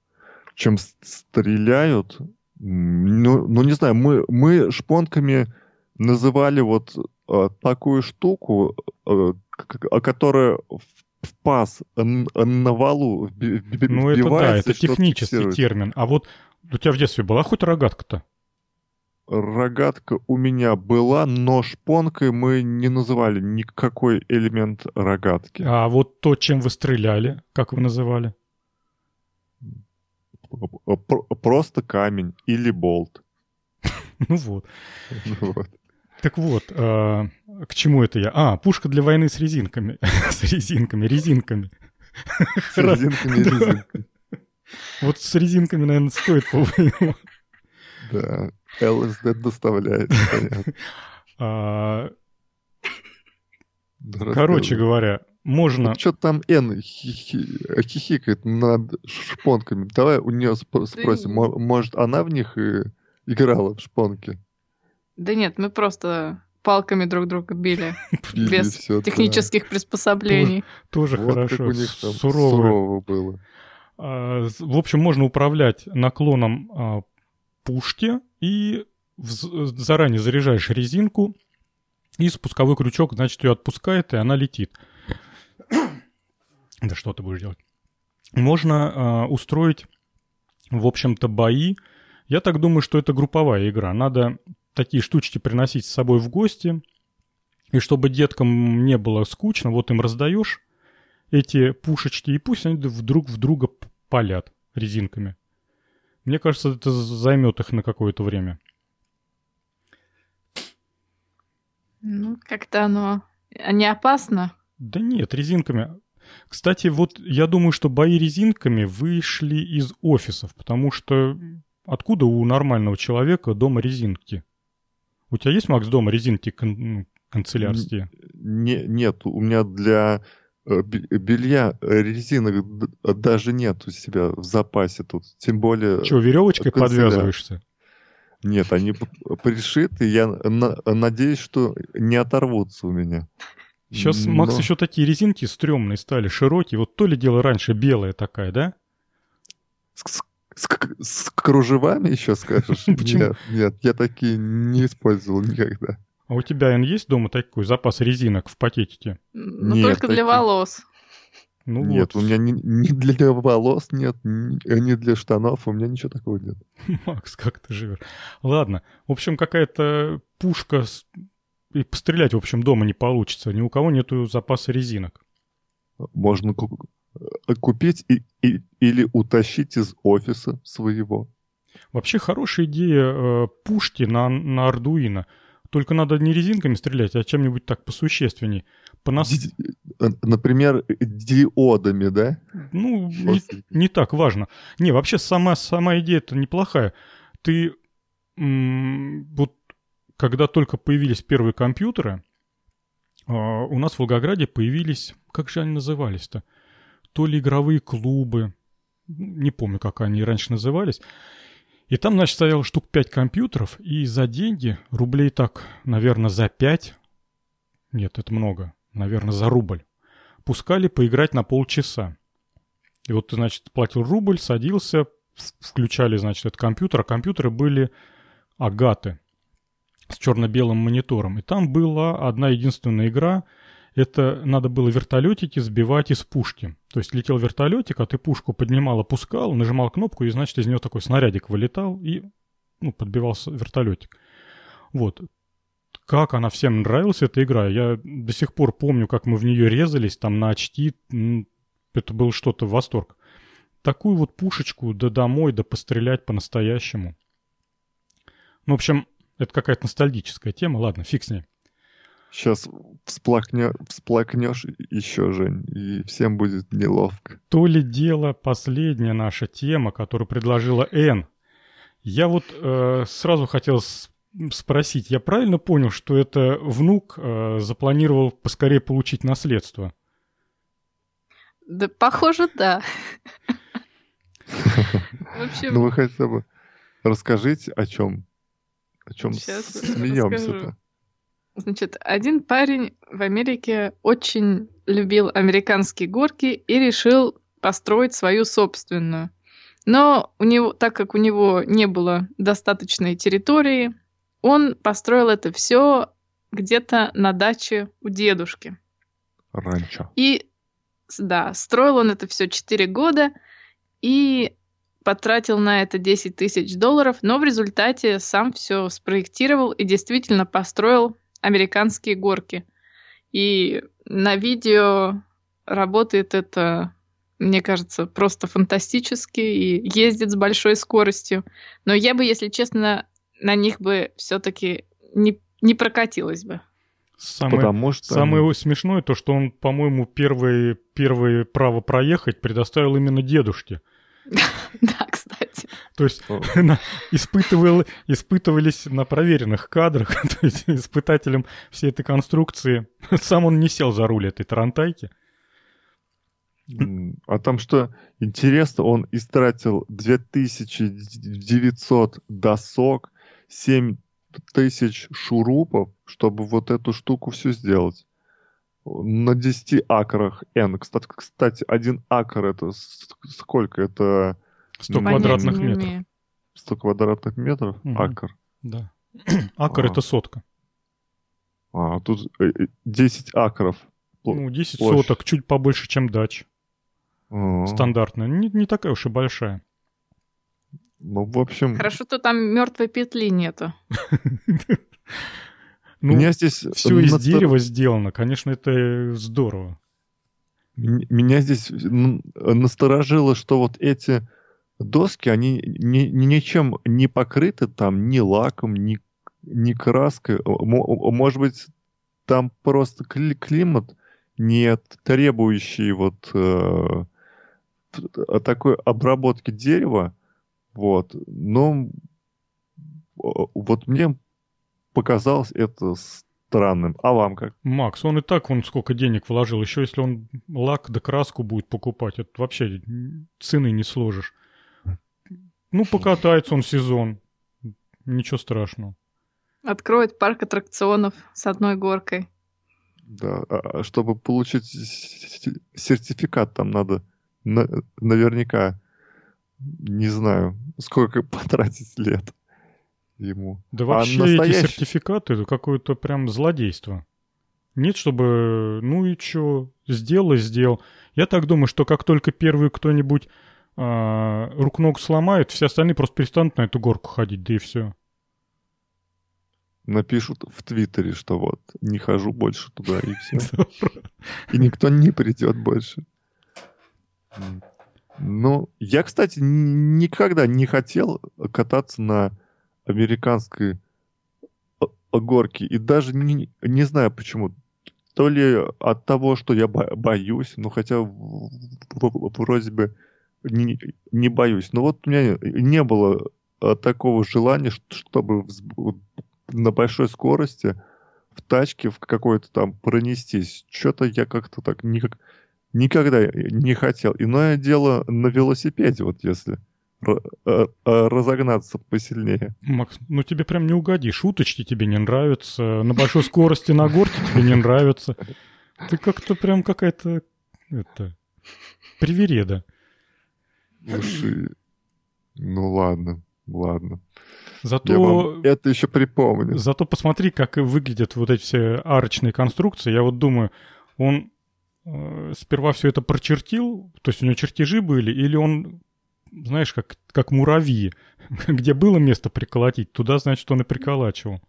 Чем стреляют? Ну, ну не знаю, мы, мы шпонками называли вот э, такую штуку, э, которая в паз на валу
Ну это да, это технический термин. А вот у тебя в детстве была хоть рогатка-то?
Рогатка у меня была, но шпонкой мы не называли никакой элемент рогатки.
А вот то, чем вы стреляли, как вы называли?
Просто камень или болт. [LAUGHS]
Ну вот. Так вот, э, к чему это я? А, пушка для войны с резинками. [LAUGHS] с резинками, резинками.
С резинками, резинками.
Вот с резинками, наверное, стоит повоевать.
Да, ЛСД доставляет, понятно. [LAUGHS] А,
короче говоря, можно...
Что там Н хихикает над шпонками? Давай у нее спросим, может, она в них играла в шпонки?
Да нет, мы просто палками друг друга били, [LAUGHS] без технических приспособлений.
Тоже хорошо, сурово было. А, в общем, можно управлять наклоном а, пушки и заранее заряжаешь резинку, и спусковой крючок, значит, ее отпускает, и она летит. Да что ты будешь делать? Можно устроить, в общем-то, бои. Я так думаю, что это групповая игра. Надо такие штучки приносить с собой в гости. И чтобы деткам не было скучно, вот им раздаешь эти пушечки, и пусть они вдруг в друга палят резинками. Мне кажется, это займет их на какое-то время.
Ну, как-то оно не опасно.
Да нет, резинками. Кстати, вот я думаю, что бои резинками вышли из офисов, потому что откуда у нормального человека дома резинки? У тебя есть, Макс, дома резинки кан- ну, канцелярские?
Не, нет, у меня для белья, э, резинок даже нет у себя в запасе тут. Тем более...
Что, веревочкой подвязываешься?
Нет, они пришиты. Я надеюсь, что не оторвутся у меня.
Сейчас, Но... Макс, еще такие резинки стрёмные стали, широкие. Вот то ли дело раньше белая такая, да?
С, с, с кружевами еще скажешь? [LAUGHS] Почему? Нет, нет, я такие не использовал никогда.
А у тебя, Эн, есть дома такой запас резинок в пакетике?
Ну, нет, только такие... для волос.
Ну, нет, вот. у меня ни, ни для волос нет, ни, ни для штанов, у меня ничего такого нет. [LAUGHS]
Макс, как ты живешь? Ладно, в общем, какая-то пушка и пострелять, в общем, дома не получится. Ни у кого нету запаса резинок.
Можно э, купить и, и, или утащить из офиса своего.
Вообще хорошая идея э, пушки на, на Ардуино. Только надо не резинками стрелять, а чем-нибудь так посущественней. По нас...
Например, диодами, да?
Ну, не, не так важно. Не, вообще сама, сама идея-то неплохая. Ты вот когда только появились первые компьютеры, а, у нас в Волгограде появились, как же они назывались-то? То ли игровые клубы, не помню, как они раньше назывались. И там, значит, стояло штук 5 компьютеров, и за деньги, рублей так, наверное, за 5, нет, это много, наверное, за рубль, пускали поиграть на полчаса. И вот ты, значит, платил рубль, садился, включали, значит, этот компьютер, а компьютеры были агаты с черно-белым монитором. И там была одна единственная игра. Это надо было вертолетики сбивать из пушки. То есть летел вертолетик, а ты пушку поднимал, опускал, нажимал кнопку, и, значит, из нее такой снарядик вылетал, и ну, подбивался вертолетик. Вот. Как она всем нравилась, эта игра. Я до сих пор помню, как мы в нее резались, там на очки. Это было что-то восторг. Такую вот пушечку, да домой, да пострелять по-настоящему. Ну, в общем, это какая-то ностальгическая тема, ладно, фиг с ней.
Сейчас всплакне, всплакнешь еще, Жень, и всем будет неловко.
То ли дело последняя наша тема, которую предложила Н. Я вот э, сразу хотел спросить, я правильно понял, что это внук э, запланировал поскорее получить наследство?
Да, похоже, да. [LAUGHS]
Ну вы хотя бы расскажите, о чем о чем смеемся-то?
Значит, один парень в Америке очень любил американские горки и решил построить свою собственную. Но у него, так как у него не было достаточной территории, он построил это все где-то на даче у дедушки.
Ранчо.
И да, строил он это все 4 года, и потратил на это 10 тысяч долларов, но в результате сам все спроектировал и действительно построил американские горки. И на видео работает это, мне кажется, просто фантастически и ездит с большой скоростью. Но я бы, если честно, на них бы все-таки не, не прокатилась бы.
Самое, Потому что... самое смешное то, что он, по-моему, первое, первое право проехать предоставил именно дедушке. [LAUGHS]
Да.
То есть [LAUGHS] испытывал, испытывались на проверенных кадрах, [LAUGHS] то есть испытателем всей этой конструкции. [LAUGHS] Сам он не сел за руль этой тарантайки.
А там что интересно, он истратил 2900 досок, 7 тысяч шурупов, чтобы вот эту штуку все сделать на 10 акрах N. Кстати, кстати, один акр это сколько? Это
100 квадратных метров.
100 квадратных метров? Угу. Акр.
Да. [CLEARS THROAT] Акр а. это сотка.
А, тут 10 э, акров.
Ну, 10 площадь. соток, чуть побольше, чем дач. А. Стандартная. Не, не такая уж и большая.
Ну, в общем...
Хорошо, что там мертвой петли нету. [LAUGHS]
Ну, Меня здесь все из дерева сделано, конечно, это здорово.
Меня здесь насторожило, что вот эти доски, они ни, ничем не покрыты там, ни лаком, ни, ни краской. Может быть, там просто климат не требующий вот э, такой обработки дерева. Вот. Но вот мне показалось это странным. А вам как?
Макс, он и так вон сколько денег вложил. Еще если он лак да краску будет покупать, это вообще цены не сложишь. Ну, покатается он сезон. Ничего страшного.
Откроет парк аттракционов с одной горкой.
Да, а, а чтобы получить сертификат, там надо на, наверняка, не знаю, сколько [LAUGHS] потратить лет ему.
Да а вообще а настоящий... эти сертификаты это какое-то прям злодейство. Нет, чтобы, ну и что, сделал и сделал. Я так думаю, что как только первый кто-нибудь а, рук-ног сломает, все остальные просто перестанут на эту горку ходить, да и все.
Напишут в Твиттере, что вот, не хожу больше туда, и все. [LAUGHS] И никто не придет больше. Ну, я, кстати, никогда не хотел кататься на американской горке. И даже не, не знаю почему. То ли от того, что я боюсь, ну хотя вроде бы не, не боюсь. Но вот у меня не было а, такого желания, чтобы на большой скорости в тачке в какой-то там пронестись. Что-то я как-то так никак, никогда не хотел. Иное дело на велосипеде, вот если э, э, разогнаться посильнее.
Макс, ну тебе прям не угоди. Шуточки тебе не нравятся. На большой скорости на горке тебе не нравятся. Ты как-то прям какая-то... Это... Привереда.
Слушай, ну ладно, ладно.
Зато... Я вам
это еще припомню.
Зато посмотри, как выглядят вот эти все арочные конструкции. Я вот думаю, он Э, сперва все это прочертил, то есть у него чертежи были, или он, знаешь, как, как муравьи, [LAUGHS] где было место приколотить, туда, значит, он и приколачивал.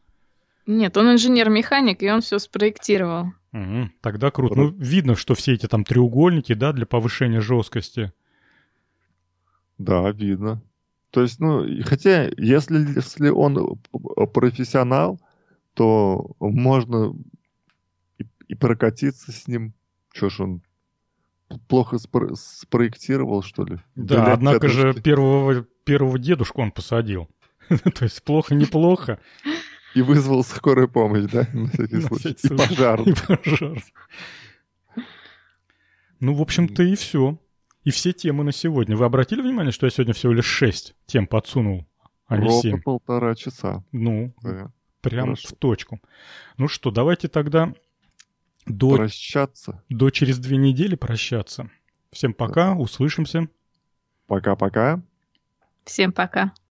Нет, он инженер-механик, и он все спроектировал.
Угу, тогда круто. Ну, видно, что все эти там треугольники, да, для повышения жесткости.
Да, видно. То есть, ну, хотя, если, если он профессионал, то можно и, и прокатиться с ним что ж он плохо спро- спроектировал, что ли?
Да, Для однако же первого, первого дедушку он посадил. [LAUGHS] То есть плохо-неплохо.
И вызвал скорую помощь, да? На всякий случай. И пожар. [LAUGHS] И пожар.
Ну, в общем-то, и все. И все темы на сегодня. Вы обратили внимание, что я сегодня всего лишь шесть тем подсунул, а не семь?
полтора часа.
Ну, прям в точку. Ну что, давайте тогда до,
прощаться.
До через две недели прощаться. Всем пока, да. услышимся.
Пока-пока.
Всем пока.